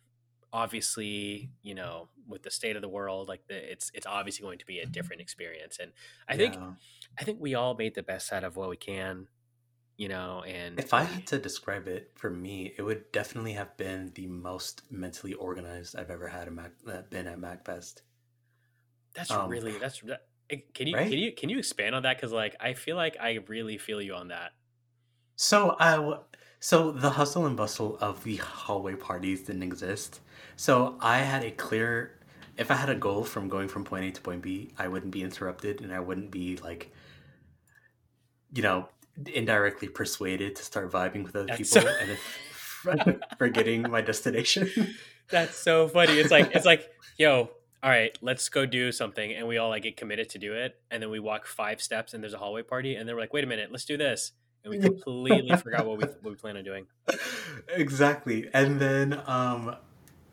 obviously, you know, with the state of the world, like the, it's it's obviously going to be a different experience. And I think I think we all made the best out of what we can, you know, and If I had to describe it for me, it would definitely have been the most mentally organized I've ever had a Mac, uh, been at MagFest. that's Um, really that's that, eh, can you right? can you can you expand on that because like I feel like I really feel you on that. So I, w- so the hustle and bustle of the hallway parties didn't exist. So I had a clear, if I had a goal from going from point A to point B, I wouldn't be interrupted and I wouldn't be like, you know, indirectly persuaded to start vibing with other That's so people and then forgetting my destination. *laughs* that's so funny. It's like it's like yo. All right, let's go do something, and we all like get committed to do it, and then we walk five steps, and there's a hallway party, and then we're like, "Wait a minute, let's do this," and we *laughs* completely forgot what we what we plan on doing. exactly. And then um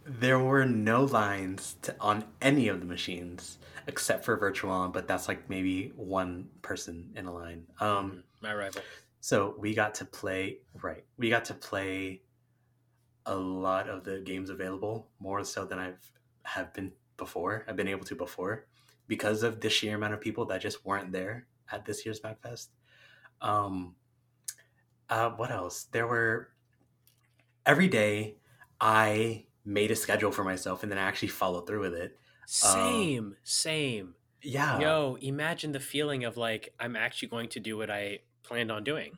there were no lines to, on any of the machines except for virtual on, but that's like maybe one person in a line. Um Mhm, My rival. so we got to play right. We got to play a lot of the games available, more so than I've have been before. I've been able to before because of the sheer amount of people that just weren't there at this year's MagFest. Um uh what else? There were every day I made a schedule for myself and then I actually followed through with it. Um, Same, same. yeah, Yo, imagine the feeling of like I'm actually going to do what I planned on doing.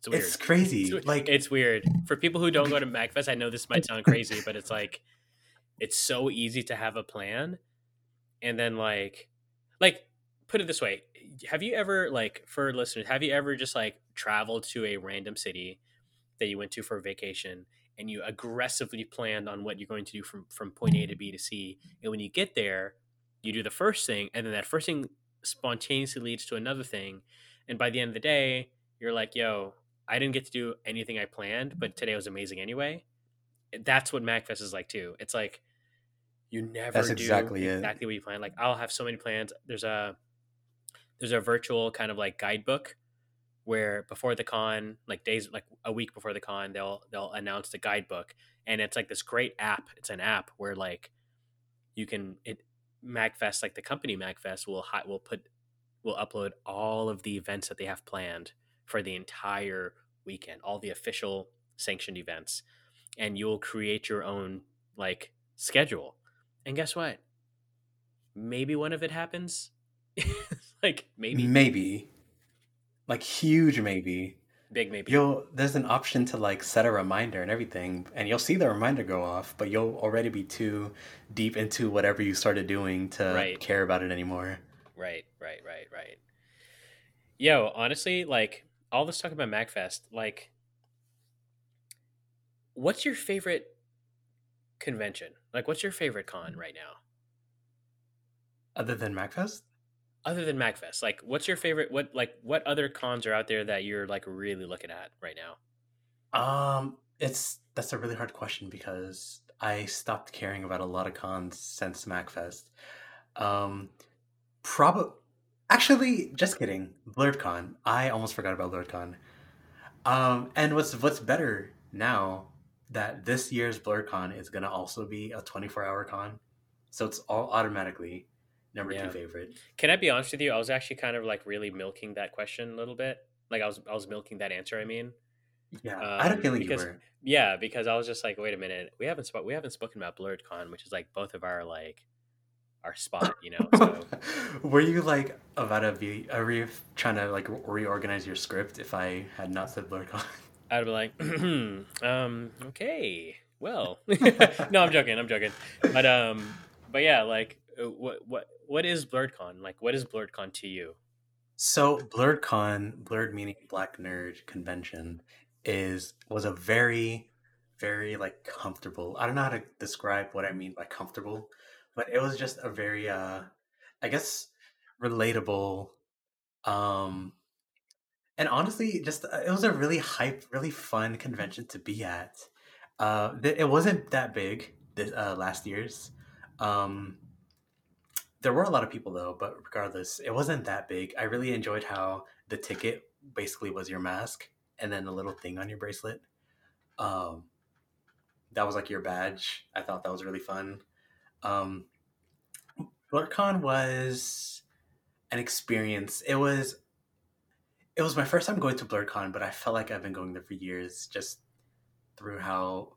It's weird. it's It's, crazy. we- Like, it's weird for people who don't go to MagFest. I know this might sound crazy, but it's like it's so easy to have a plan, and then like, like put it this way: Have you ever like for listeners? Have you ever just like traveled to a random city that you went to for a vacation? And you aggressively planned on what you're going to do from, from point A to mm-hmm. B to C. And when you get there, you do the first thing, and then that first thing spontaneously leads to another thing. And by the end of the day, you're like, yo, I didn't get to do anything I planned, but today was amazing anyway. That's what MagFest is like too. It's like you never That's do exactly it. exactly what you plan. Like I'll have so many plans. There's a there's a virtual kind of like guidebook where before the con, like days like a week before the con, they'll they'll announce the guidebook. And it's like this great app. It's an app where like you can it MagFest, like the company MagFest, will hi- will put will upload all of the events that they have planned for the entire weekend, all the official sanctioned events, and you'll create your own like schedule. And guess what? Maybe one of it happens. *laughs* like maybe maybe, like huge maybe. big maybe. You'll there's an option to like set a reminder and everything, and you'll see the reminder go off, but you'll already be too deep into whatever you started doing to Right. care about it anymore. Right, right, right, right. Yo, honestly, like all this talk about MagFest, like, what's your favorite convention? Like, what's your favorite con mm. right now, Other than MagFest, other than MagFest? Like, what's your favorite? What like what other cons are out there that you're like really looking at right now? um, it's that's a really hard question because I stopped caring about a lot of cons since MagFest. Um, probably, actually, just kidding. BlerdCon. I almost forgot about BlerdCon. Um, and what's what's better now that this year's BlerdCon is gonna also be a 24 hour con, so it's all automatically number Yeah. two favorite. Can I be honest with you? I was actually kind of like really milking that question a little bit. Like I was, I was milking that answer. I mean, Yeah, I had a Um, feeling because- you were. Yeah, because I was just like, wait a minute, we haven't sp- we haven't spoken about BlerdCon, which is like both of our like our spot, you know. So *laughs* were you like about to be? Are you trying to like reorganize your script if I had not said BlerdCon? *laughs* I'd be like, *clears throat* um, okay, well, *laughs* no, I'm joking, I'm joking, but um, but yeah, like, uh, what what what is BlerdCon? Like, what is BlerdCon to you? So BlerdCon, blerd meaning black nerd convention, is was a very, very like comfortable. I don't know how to describe what I mean by comfortable, but it was just a very uh I guess relatable. Um, and honestly, just uh, it was a really hype, really fun convention to be at. Uh, it wasn't that big this uh, last year's. Um, there were a lot of people though, but regardless, it wasn't that big. I really enjoyed how the ticket basically was your mask and then a little thing on your bracelet. Um, that was like your badge. I thought that was really fun. Um, BlerdCon was an experience. It was it was my first time going to BlerdCon, but I felt like I've been going there for years, just through how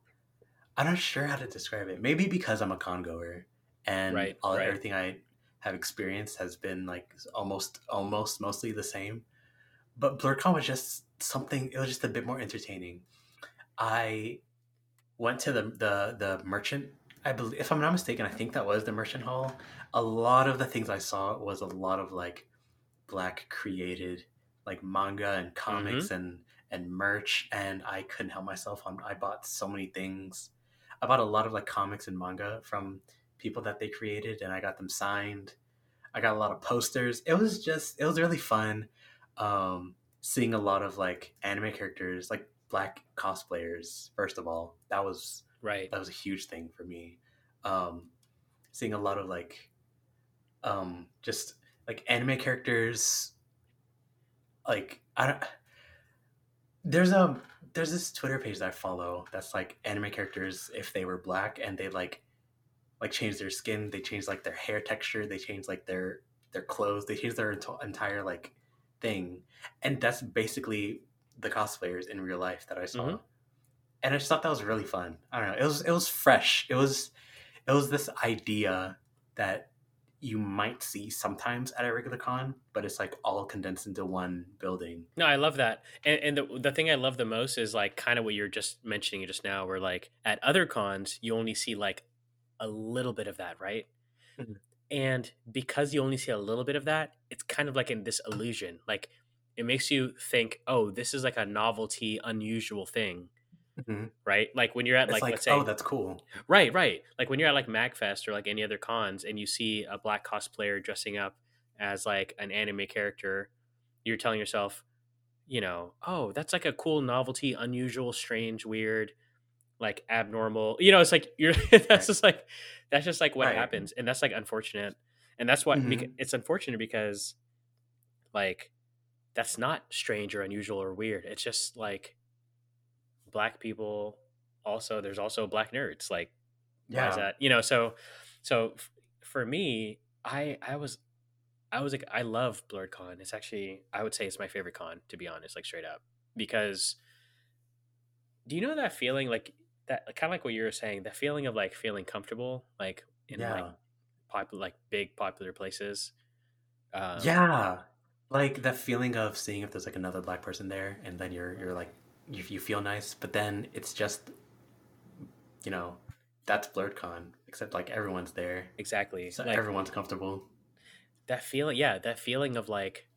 I'm not sure how to describe it. Maybe because I'm a con goer and Right, all right. everything I have experienced has been like almost almost mostly the same. But BlerdCon was just something. It was just a bit more entertaining. I went to the the the merchant. I believe, if I'm not mistaken, I think that was the merchant hall. A lot of the things I saw was a lot of like black created like manga and comics mm-hmm. and and merch, and I couldn't help myself. On I bought so many things. I bought a lot of like comics and manga from people that they created, and I got them signed. I got a lot of posters. It was just it was really fun. Um, seeing a lot of like anime characters, like black cosplayers. First of all, that was Right. that was a huge thing for me. Um, seeing a lot of like, um, just like anime characters. Like I don't. There's a there's this Twitter page that I follow that's like anime characters if they were black and they like like change their skin, they change like their hair texture, they change like their their clothes, they change their ent- entire like thing, and that's basically the cosplayers in real life that I saw Mhm. and I just thought that was really fun. I don't know. It was it was fresh. It was it was this idea that you might see sometimes at a regular con, but it's like all condensed into one building. No, I love that. And, and the, the thing I love the most is like kind of what you're just mentioning just now, where like at other cons, you only see like a little bit of that, right? Mhm. And because you only see a little bit of that, it's kind of like in this illusion. Like it makes you think, oh, this is like a novelty, unusual thing, Mhm. right? Like when you're at like, like, let's say, oh, that's cool. Right, right. Like when you're at like MagFest or like any other cons and you see a black cosplayer dressing up as like an anime character, you're telling yourself, you know, oh, that's like a cool novelty, unusual, strange, weird, like abnormal. You know, it's like you're *laughs* that's Right. just like that's just like what Right. happens and that's like unfortunate. And that's what bec- Mhm. it's unfortunate because like that's not strange or unusual or weird. It's just like black people also there's also black nerds like why is Yeah. that you know so so f- for me i i was i was like i love BlerdCon it's actually i would say it's my favorite con to be honest like straight up because do you know that feeling like that kind of like what you were saying the feeling of like feeling comfortable like in like popular like big popular places um, Yeah. Like that feeling of seeing if there's like another black person there and then you're you're like you, you feel nice, but then it's just you know, that's BlerdCon, except like everyone's there. exactly So like everyone's comfortable. that feeling yeah that feeling of like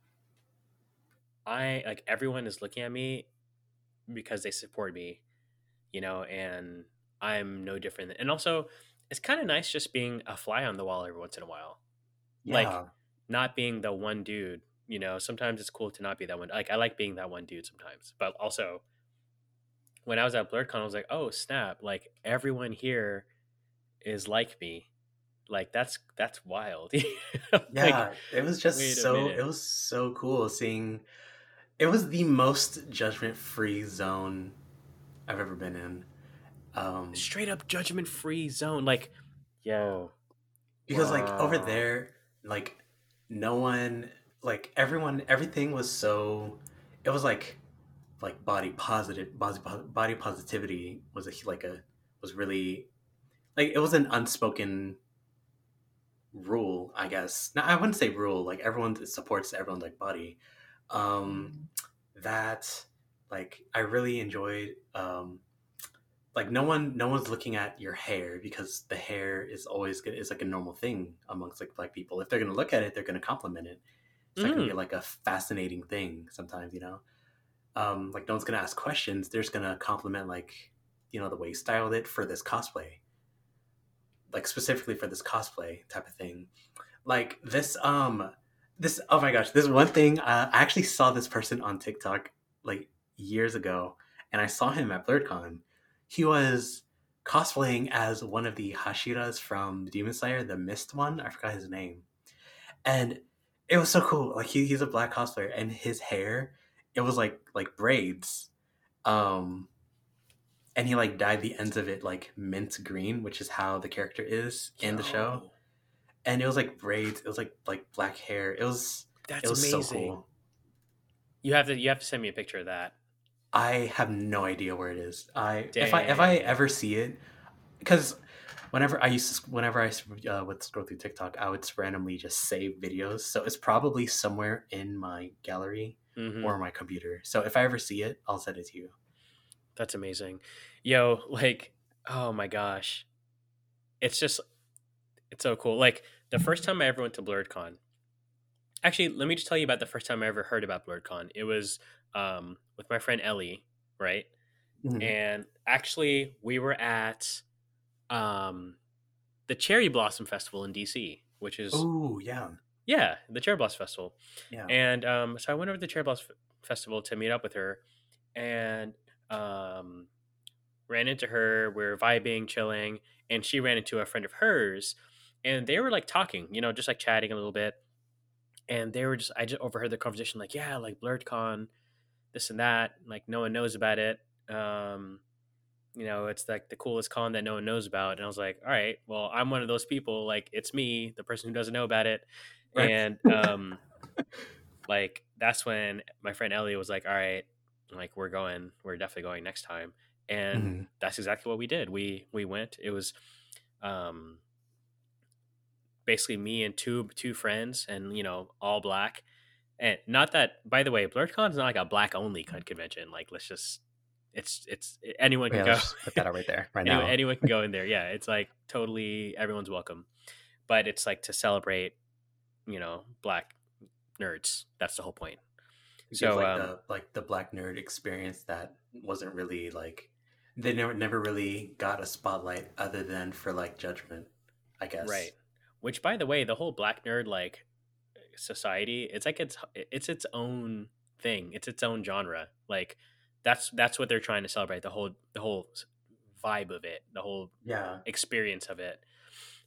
i like everyone is looking at me because they support me you know and i'm no different and also it's kind of nice just being a fly on the wall every once in a while. Like, not being the one dude you know sometimes it's cool to not be that one like i like being that one dude sometimes but also when i was at BlerdCon i was like oh snap like everyone here is like me. Like that's that's wild. *laughs* Like, Yeah, it was just so it was so cool seeing it was the most judgment free zone I've ever been in. Um straight up judgment free zone like yo because like over there like no one like everyone everything was so it was like like body positive body, body positivity was a like a was really like it was an unspoken rule i guess. Now i wouldn't say rule like everyone supports everyone's like body. Um that like i really enjoyed um like no one no one's looking at your hair because the hair is always good it's like a normal thing amongst like black people. If they're gonna look at it they're gonna compliment it. It's not gonna be like a fascinating thing sometimes you know? Um like no one's gonna ask questions. They're just gonna compliment like you know the way you styled it for this cosplay. Like specifically for this cosplay type of thing. Like this um this oh my gosh, this one thing uh, I actually saw this person on TikTok like years ago, and I saw him at BlerdCon. He was cosplaying as one of the Hashiras from Demon Slayer, the Mist one. I forgot his name, and it was so cool. Like he, he's a black cosplayer, and his hair, it was like like braids, um, and he like dyed the ends of it like mint green, which is how the character is in the show. And it was like braids. It was like like black hair. It was That's it was amazing. so cool. You have to you have to send me a picture of that. I have no idea where it is. I if I if I ever see it, because whenever I used to, whenever I uh, would scroll through TikTok, I would randomly just save videos. So it's probably somewhere in my gallery Mhm. or my computer. So if I ever see it, I'll send it to you. That's amazing. Yo, like, oh my gosh. It's just it's so cool. Like the first time I ever went to BlerdCon. Actually, let me just tell you about the first time I ever heard about BlerdCon. It was um with my friend Ellie, right? Mhm. And actually we were at um the Cherry Blossom Festival in DC, which is Oh yeah, yeah, the Cherry Blossom Festival. yeah. And um, so I went over to the Cherry Blossom Festival to meet up with her, and um, ran into her. We are vibing, chilling, and she ran into a friend of hers, and they were like talking, you know, just like chatting a little bit. And they were just, I just overheard the conversation, like, yeah, like BlerdCon, this and that. Like, no one knows about it. Um, you know, it's like the coolest con that no one knows about. And I was like, all right, well, I'm one of those people. Like, it's me, the person who doesn't know about it. Right. And um, like that's when my friend Ellie was like, "All right, like we're going, we're definitely going next time." And Mhm. that's exactly what we did. We we went. It was um basically me and two two friends and you know, all black. And not that by the way, BlerdCon is not like a black only con- convention. Like let's just it's it's anyone can Yeah, go. just put that out right there, *laughs* right anyone, now. anyone can go in there. Yeah, it's like totally everyone's welcome. But it's like to celebrate, you know, black nerds. That's the whole point. Give, So, like um, the like the black nerd experience that wasn't really like they never never really got a spotlight other than for like judgment, I guess. Right. Which, by the way, the whole black nerd like society, it's like it's it's its own thing. It's its own genre. Like that's that's what they're trying to celebrate. The whole the whole vibe of it, the whole Yeah. experience of it.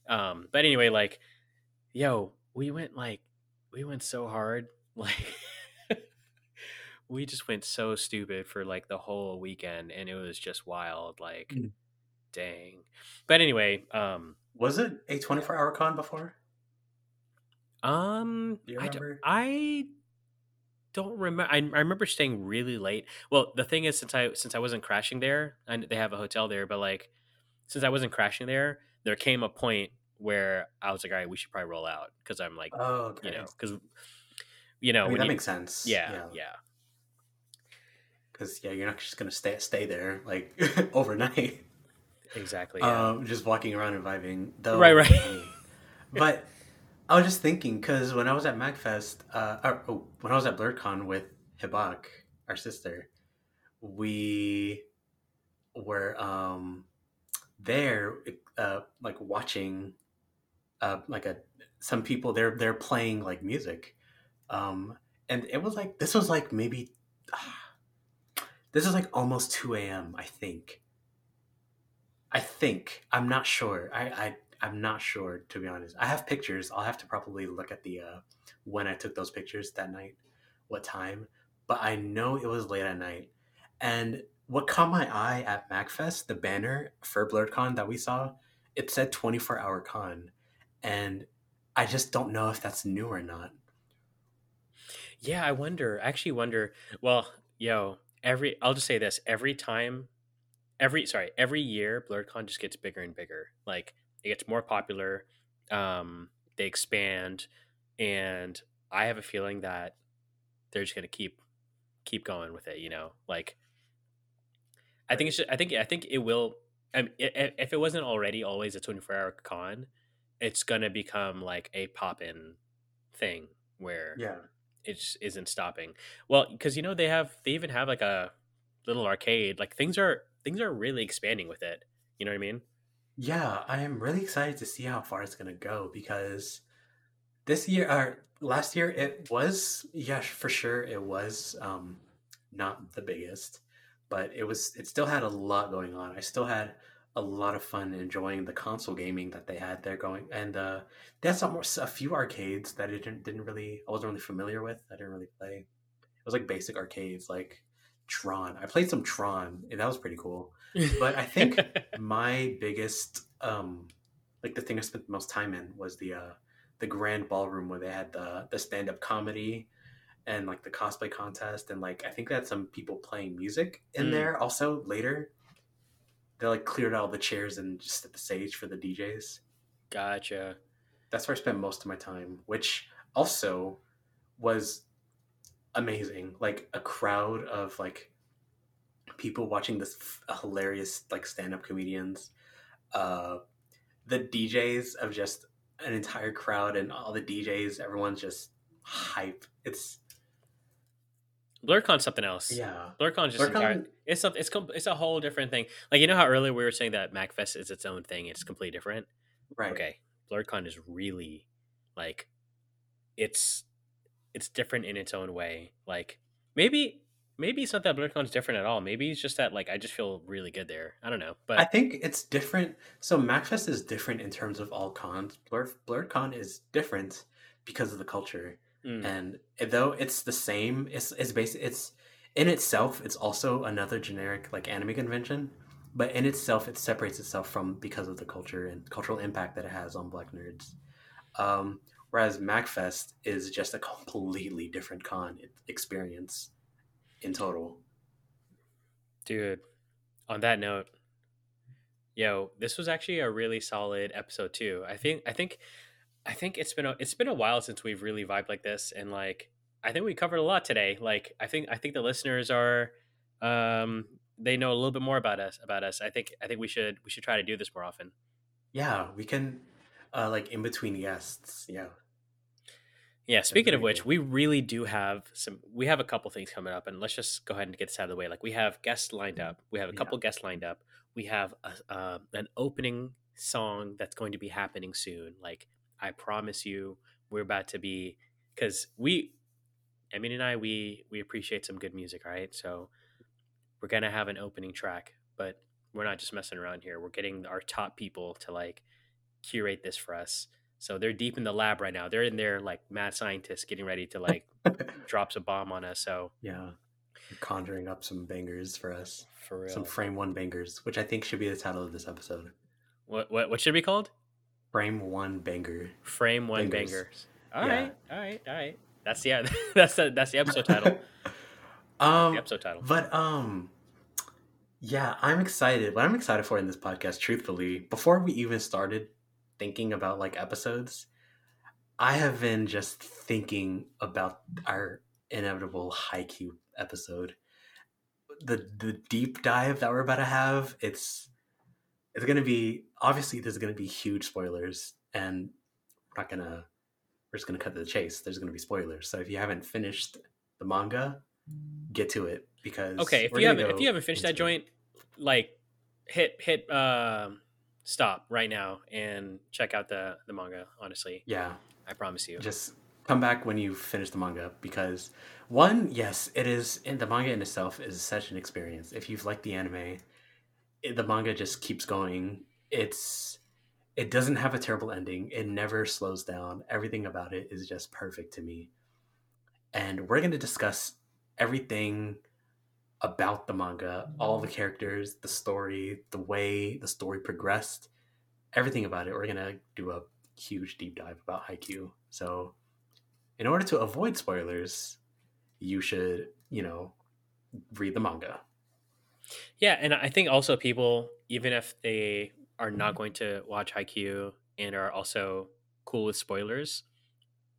Um, but anyway, like, yo, we went like we went so hard, *laughs* like we just went so stupid for like the whole weekend, and it was just wild. Like, Mm. dang. But anyway, um, Was it a 24 hour con before? Um, Do I, d- I don't remember. I, I remember staying really late. Well, the thing is, since I since I wasn't crashing there, and they have a hotel there, but like since I wasn't crashing there, there came a point where I was like, all right, we should probably roll out because I'm like, Oh, okay. you know, because you know, I mean, that you- makes sense. yeah, yeah, yeah. Because yeah, you're not just gonna stay stay there like *laughs* overnight. exactly. Yeah. Um, just walking around and vibing. Though, Right, right. *laughs* But I was just thinking because when I was at MagFest, uh, or, oh, when I was at BlerdCon with Hibak, our sister, we were um there, uh, like watching, uh, like a some people they're they're playing like music, um, and it was like this was like maybe. *sighs* This is like almost 2 a.m. I think. I think I'm not sure. I, I I'm not sure to be honest. I have pictures. I'll have to probably look at the uh, when I took those pictures that night, what time. But I know it was late at night. And what caught my eye at MagFest, the banner for BlerdCon that we saw, it said 24 hour con, and I just don't know if that's new or not. Yeah, I wonder. I actually wonder. Well, yo, every I'll just say this: every time, every sorry, every year, BlerdCon just gets bigger and bigger. Like it gets more popular. Um, they expand, and I have a feeling that they're just gonna keep keep going with it. You know, like I think it's. Just, I think. I think it will. I mean, if it wasn't already always a twenty four hour con, it's gonna become like a pop in thing where Yeah. it just isn't stopping. Well, because you know they have they even have like a little arcade. Like things are things are really expanding with it. You know what I mean? Yeah, I am really excited to see how far it's gonna go because this year or last year it was yeah for sure it was um not the biggest but it was it still had a lot going on. I still had a lot of fun enjoying the console gaming that they had there going and uh they had some a few arcades that I didn't didn't really i wasn't really familiar with i didn't really play. It was like basic arcades like tron. I played some tron and that was pretty cool but i think *laughs* my biggest um like the thing i spent the most time in was the uh the grand ballroom where they had the the stand up comedy and like the cosplay contest and like I think that some people playing music in Mm. there also later. They like cleared all the chairs and just set the stage for the DJs. gotcha. That's where I spent most of my time, which also was amazing. Like a crowd of like people watching this f- hilarious like stand-up comedians. Uh the DJs of just an entire crowd and all the DJs, everyone's just hype. It's BlerdCon's something else. yeah. BlerdCon's just BlerdCon- entire, it's something. It's com- it's a whole different thing. Like you know how earlier we were saying that MagFest is its own thing. It's completely different. Right. Okay, BlerdCon is really like it's it's different in its own way. Like maybe maybe it's not that BlerdCon's different at all. Maybe it's just that like I just feel really good there. I don't know, but I think it's different. So MagFest is different in terms of all cons. Blur BlerdCon is different because of the culture, mm, and though it's the same, it's it's basic. It's in itself. It's also another generic like anime convention, but in itself, it separates itself from because of the culture and cultural impact that it has on Black nerds. Um, whereas MagFest is just a completely different con experience in total. dude. On that note, yo, this was actually a really solid episode too. I think I think I think it's been a, it's been a while since we've really vibed like this, and like I think we covered a lot today. Like I think I think the listeners are um they know a little bit more about us about us. I think I think we should we should try to do this more often. Yeah, we can uh, like in between guests. Yeah. Yeah, speaking of which, we really do have some we have a couple things coming up and let's just go ahead and get this out of the way. Like we have guests lined up. We have a Yeah. couple guests lined up. We have a, uh, an opening song that's going to be happening soon. Like I promise you, we're about to be cuz we Amin and I we we appreciate some good music, right? So we're going to have an opening track, but we're not just messing around here. We're getting our top people to like curate this for us. So they're deep in the lab right now. They're in there like mad scientists getting ready to like drops a bomb on us. So Yeah. You're conjuring up some bangers for us. for real, Some frame one bangers, which I think should be the title of this episode. what what what should it be called? Frame one banger. Frame one Bangers. bangers. All Yeah. right, all right, all right. That's the *laughs* that's the that's the episode title. *laughs* the um episode title. but um yeah, I'm excited. What I'm excited for in this podcast, truthfully, before we even started thinking about like episodes, I have been just thinking about our inevitable Haikyuu episode. The the deep dive that we're about to have, it's it's gonna be obviously there's gonna be huge spoilers and we're not gonna we're just gonna cut to the chase. There's gonna be spoilers. So if you haven't finished the manga, get to it because Okay, if we're you haven't if you haven't finished that it. joint, like hit hit um stop right now and check out the the manga. Honestly, Yeah, I promise you. just come back when you finish the manga because one, yes, it is. And the manga in itself is such an experience. If you've liked the anime, it, the manga just keeps going. It's it doesn't have a terrible ending. It never slows down. Everything about it is just perfect to me. And we're going to discuss everything about the manga, all the characters, the story, the way the story progressed, everything about it. We're to do a huge deep dive about Haikyuu. So, in order to avoid spoilers, you should, you know, read the manga. Yeah, and I think also people, even if they are not going to watch Haikyuu and are also cool with spoilers,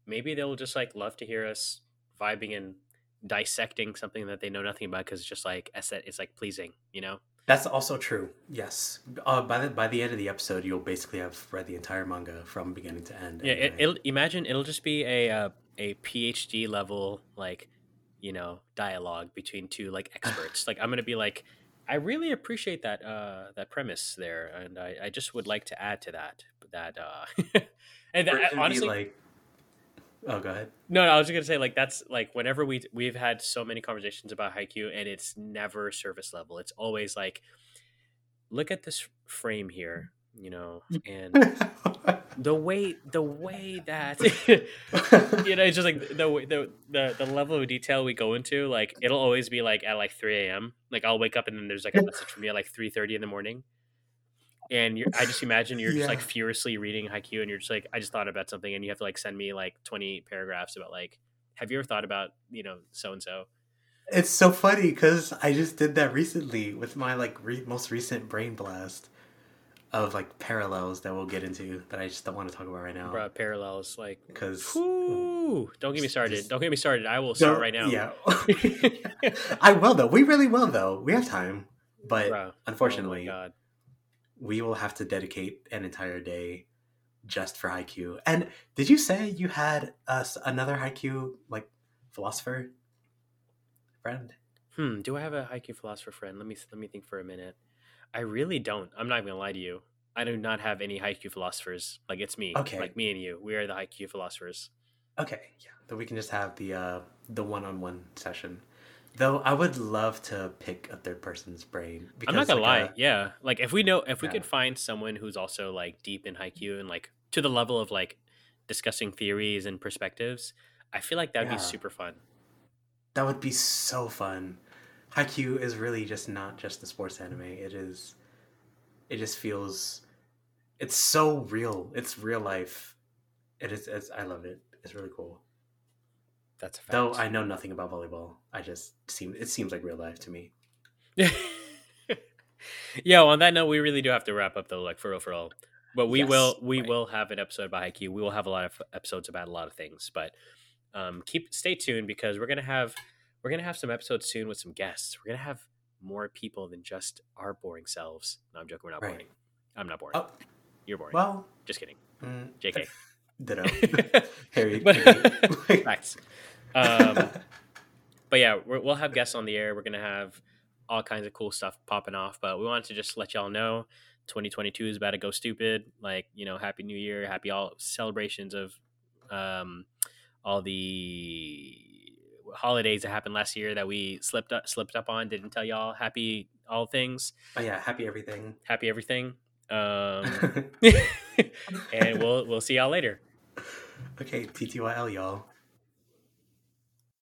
maybe they'll just like love to hear us vibing and dissecting something that they know nothing about because it's just like it's like pleasing, you know. That's also true. Yes. Uh, by the by the end of the episode, you'll basically have read the entire manga from beginning to end. Yeah, anyway. it'll imagine it'll just be a uh, a PhD level like you know dialogue between two like experts. like I'm gonna be like, I really appreciate that uh that premise there, and I, I just would like to add to that that uh *laughs* and that, it be honestly like Oh, go ahead. No, no, I was just gonna say like that's like whenever we we've had so many conversations about Haikyuu, and it's never surface level. It's always like, look at this frame here, you know, and *laughs* the way the way that *laughs* you know it's just like the way- the the the level of detail we go into. Like it'll always be like at like three a.m. Like I'll wake up and then there's like a message from me at like three thirty in the morning. And you're, I just imagine you're just like furiously reading Haikyuu, and you're just like, I just thought about something, and you have to like send me like twenty paragraphs about like, have you ever thought about you know so and so? It's so funny because I just did that recently with my like re- most recent brain blast of like parallels that we'll get into that I just don't want to talk about right now Bruh, parallels like, because don't get me started. just- don't get me started. I will start right now. Yeah, *laughs* *laughs* I will though. We really will though. We have time, but Bruh, unfortunately, oh my god. We will have to dedicate an entire day just for Haikyuu. And did you say you had us another Haikyuu like philosopher friend? Hmm. Do I have a Haikyuu philosopher friend? Let me let me think for a minute. I really don't. I'm not even gonna lie to you. I do not have any Haikyuu philosophers. Like it's me. Okay. Like me and you. We are the Haikyuu philosophers. Okay, yeah. Then we can just have the uh the one-on-one session. Though I would love to pick a third person's brain. I'm not gonna like, lie. uh, yeah. Like if we know if we Yeah. could find someone who's also like deep in Haikyuu and like to the level of like discussing theories and perspectives, I feel like that'd Yeah. be super fun. that would be so fun. Haikyuu is really just not just the sports anime. It is. It just feels. It's so real. It's real life. It is. It's, I love it. It's really cool. That's a fact. Though I know nothing about volleyball. I just seem it seems like real life to me. *laughs* yeah. On that note, we really do have to wrap up though. Like for real, for real. But we Yes, will we right. will have an episode about Haikyuu. We will have a lot of episodes about a lot of things. But um, keep stay tuned because we're gonna have we're gonna have some episodes soon with some guests. We're gonna have more people than just our boring selves. No, I'm joking. We're not Right. boring. I'm not boring. Oh You're boring. well. Just kidding. Mm, Jk. *laughs* Ditto. *laughs* Harry. But-. Facts. *laughs* Um, but yeah, we're, we'll have guests on the air. We're gonna have all kinds of cool stuff popping off. But we wanted to just let y'all know, 2022 is about to go stupid. Like you know, happy New Year, happy all celebrations of um, all the holidays that happened last year that we slipped up, slipped up on. Didn't tell y'all. Happy all things. oh yeah, happy everything. Happy everything. Um, *laughs* and we'll we'll see y'all later. Okay, TTYL, y'all.